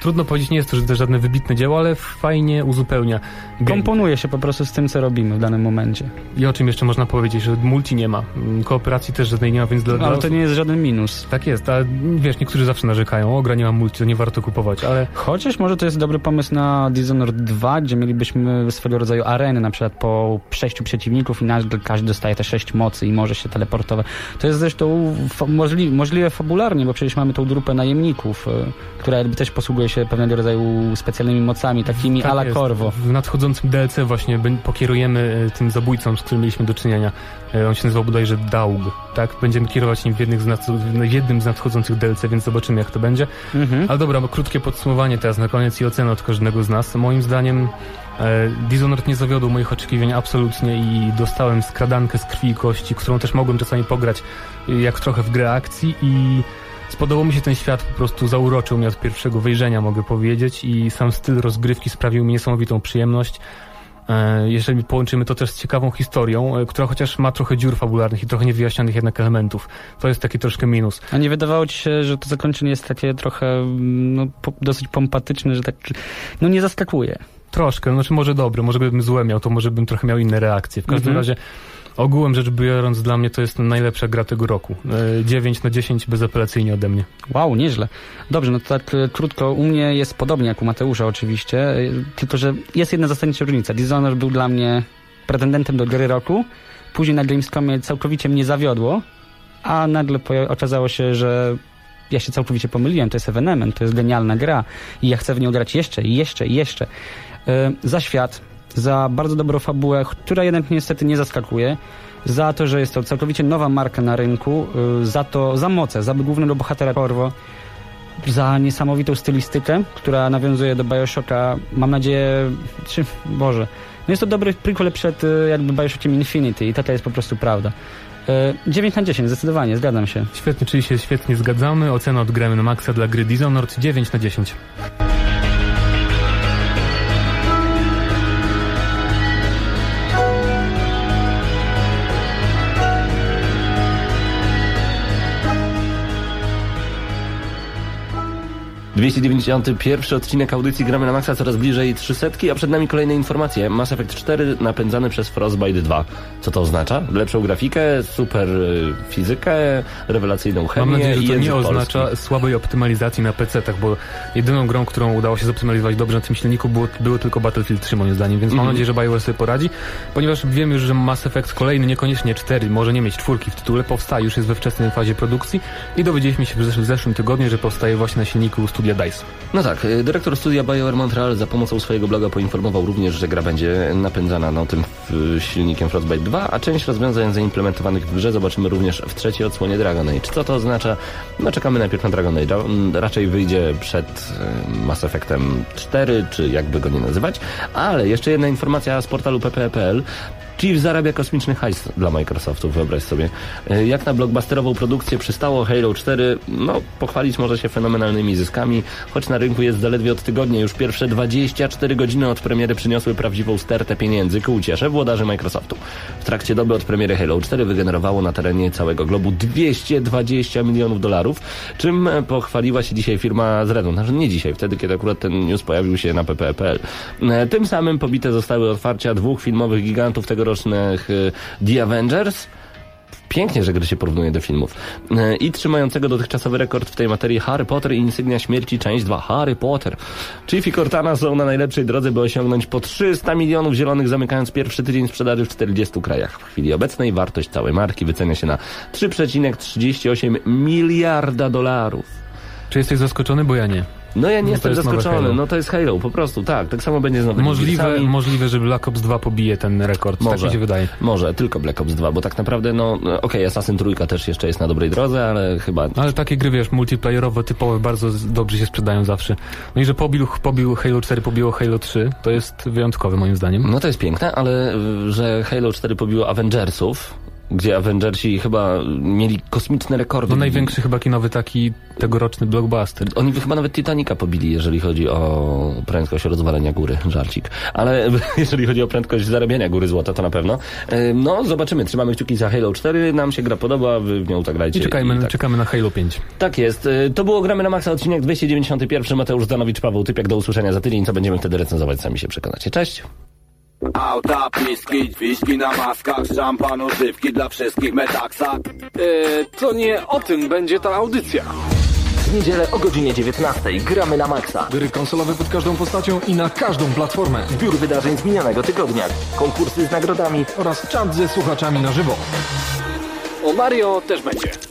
trudno powiedzieć, nie jest to że- żadne wybitne dzieło, ale fajnie uzupełnia. Ge- Komponuje się po prostu z tym, co robimy w danym momencie. I o czym jeszcze można powiedzieć, że multi nie ma, kooperacji też żadnej nie ma, więc dla, dla Ale to nie jest żaden minus. Tak jest, ale wiesz, niektórzy zawsze narzekają, o gra nie ma multi, to nie warto kupować, ale Chociaż może to jest dobry pomysł na Dishonored 2, gdzie mielibyśmy swego rodzaju areny, na przykład po sześciu przeciwników i nagle każdy dostaje te sześć mocy i może się teleportować. To jest zresztą możliwe fabularnie, bo przecież mamy tą grupę najemników, y, która jakby też posługuje się pewnego rodzaju specjalnymi mocami, takimi tak a la jest. Corvo. W nadchodzącym DLC właśnie pokierujemy e, tym zabójcą, z którym mieliśmy do czynienia. E, On się nazywał bodajże Daug, tak? Będziemy kierować nim w, jednych z nad, w jednym z nadchodzących DLC, więc zobaczymy jak to będzie. Mhm. Ale dobra, bo krótkie podsumowanie teraz na koniec i ocena od każdego z nas. Moim zdaniem e, Dishonored nie zawiodł moich oczekiwań absolutnie i dostałem skradankę z krwi i kości, którą też mogłem czasami pograć jak trochę w grę akcji i spodobał mi się ten świat, po prostu zauroczył mnie od pierwszego wejrzenia, mogę powiedzieć i sam styl rozgrywki sprawił mi niesamowitą przyjemność. E, Jeżeli połączymy to też z ciekawą historią, e, która chociaż ma trochę dziur fabularnych i trochę niewyjaśnionych jednak elementów, to jest taki troszkę minus. A nie wydawało ci się, że to zakończenie jest takie trochę no, dosyć pompatyczne, że tak no nie zaskakuje. Troszkę, no znaczy może dobre, może gdybym złe miał, to może bym trochę miał inne reakcje. W każdym Mhm. razie ogółem rzecz biorąc dla mnie to jest najlepsza gra tego roku. E, 9 na 10 bezapelacyjnie ode mnie. Wow, nieźle. Dobrze, no to tak e, krótko, u mnie jest podobnie jak u Mateusza oczywiście, e, tylko że jest jedna zasadnicza różnica. Dishonored był dla mnie pretendentem do gry roku, później na Gamescomie całkowicie mnie zawiodło, a nagle okazało się, że ja się całkowicie pomyliłem, to jest evenement, to jest genialna gra i ja chcę w nią grać jeszcze i jeszcze i jeszcze. E, za świat, za bardzo dobrą fabułę, która jednak niestety nie zaskakuje, za to, że jest to całkowicie nowa marka na rynku, y, za to, za moce, za głównego bohatera Corvo, za niesamowitą stylistykę, która nawiązuje do Bioshocka, mam nadzieję, czy, Boże, no jest to dobry prequel przed y, jakby Bioshockiem Infinity i taka jest po prostu prawda. Y, 9 na 10, zdecydowanie, zgadzam się. Świetnie, czyli się świetnie zgadzamy. Ocena od gramy na maksa dla gry Dishonored 9 na 10. 291 odcinek audycji Gramy na Maxa coraz bliżej 300, a przed nami kolejne informacje. Mass Effect 4 napędzany przez Frostbite 2. Co to oznacza? Lepszą grafikę, super y, fizykę, rewelacyjną chemię Mam nadzieję, że to nie polski. oznacza słabej optymalizacji na PC-tach, bo jedyną grą, którą udało się zoptymalizować dobrze na tym silniku było, było tylko Battlefield 3 moim zdaniem, więc mam Mhm. nadzieję, że BioWare sobie poradzi, ponieważ wiem już, że Mass Effect kolejny, niekoniecznie 4, może nie mieć czwórki w tytule, powstaje, już jest we wczesnej fazie produkcji i dowiedzieliśmy się w zeszłym, w zeszłym tygodniu, że powstaje właśnie na silniku studia DICE. No tak, y, dyrektor studia BioWare Montreal za pomocą swojego bloga poinformował również, że gra będzie napędzana no, tym silnikiem Frostbite 2, a część rozwiązań zaimplementowanych w grze zobaczymy również w trzeciej odsłonie Dragon Age. Co to oznacza? No czekamy najpierw na Dragon Age. Raczej wyjdzie przed y, Mass Effectem 4, czy jakby go nie nazywać. Ale jeszcze jedna informacja z portalu pp.pl. Chief zarabia kosmiczny hajs dla Microsoftu, wyobraź sobie. Y, Jak na blockbusterową produkcję przystało Halo 4, no pochwalić może się fenomenalnymi zyskami, choć na rynku jest zaledwie od tygodnia. Już pierwsze 24 godziny od premiery przyniosły prawdziwą stertę pieniędzy ku uciesze włodarzy Microsoftu. W trakcie doby od premiery Halo 4 wygenerowało na terenie całego globu 220 milionów dolarów, czym e, pochwaliła się dzisiaj firma z Redu. Znaczy nie dzisiaj, wtedy kiedy akurat ten news pojawił się na pp.pl. E, Tym samym pobite zostały otwarcia dwóch filmowych gigantów tegorocznych e, The Avengers, Pięknie, że gry się porównuje do filmów. E, I trzymającego dotychczasowy rekord w tej materii Harry Potter i Insygnia Śmierci, część 2. Harry Potter. Chief i Cortana są na najlepszej drodze, by osiągnąć po 300 milionów zielonych, zamykając pierwszy tydzień sprzedaży w 40 krajach. W chwili obecnej wartość całej marki wycenia się na 3,38 miliarda dolarów. Czy jesteś zaskoczony? Bo ja nie. No ja nie No jestem jest zaskoczony, no to jest Halo, po prostu, tak. Tak samo będzie z nowymi Możliwe, możliwe, że Black Ops 2 pobije ten rekord. Może. Tak mi się wydaje. Może, tylko Black Ops 2, bo tak naprawdę, no, no, okej, Assassin Trójka też jeszcze jest na dobrej drodze, ale chyba... Ale takie gry, wiesz, multiplayerowe, typowe, bardzo dobrze się sprzedają zawsze. No i że pobił, pobił Halo 4, pobiło Halo 3, to jest wyjątkowe moim zdaniem. No to jest piękne, ale y, że Halo 4 pobiło Avengersów, gdzie Avengersi chyba mieli kosmiczne rekordy. No największy chyba kinowy taki tegoroczny blockbuster. Oni by chyba nawet Titanica pobili, jeżeli chodzi o prędkość rozwalenia góry, żarcik. Ale [laughs] jeżeli chodzi o prędkość zarabiania góry złota, to na pewno. No, zobaczymy. Trzymamy kciuki za Halo 4. Nam się gra podoba, wy w nią tak grajcie. I czekajmy, I tak. czekamy na Halo 5. Tak jest. Y, To było Gramy na Maxa, odcinek 291. Mateusz Zanowicz, Paweł Typiak. Do usłyszenia za tydzień. Co będziemy wtedy recenzować, sami się przekonacie. Cześć. Auta, piski, dźwiżki na maskach, szampan, używki dla wszystkich metaksa. E, to nie o tym będzie ta audycja. W niedzielę o godzinie 19 gramy na maksa. Gry konsolowe pod każdą postacią i na każdą platformę. Zbiór wydarzeń z minionego tygodnia. Konkursy z nagrodami. Oraz czat ze słuchaczami na żywo. O Mario też będzie.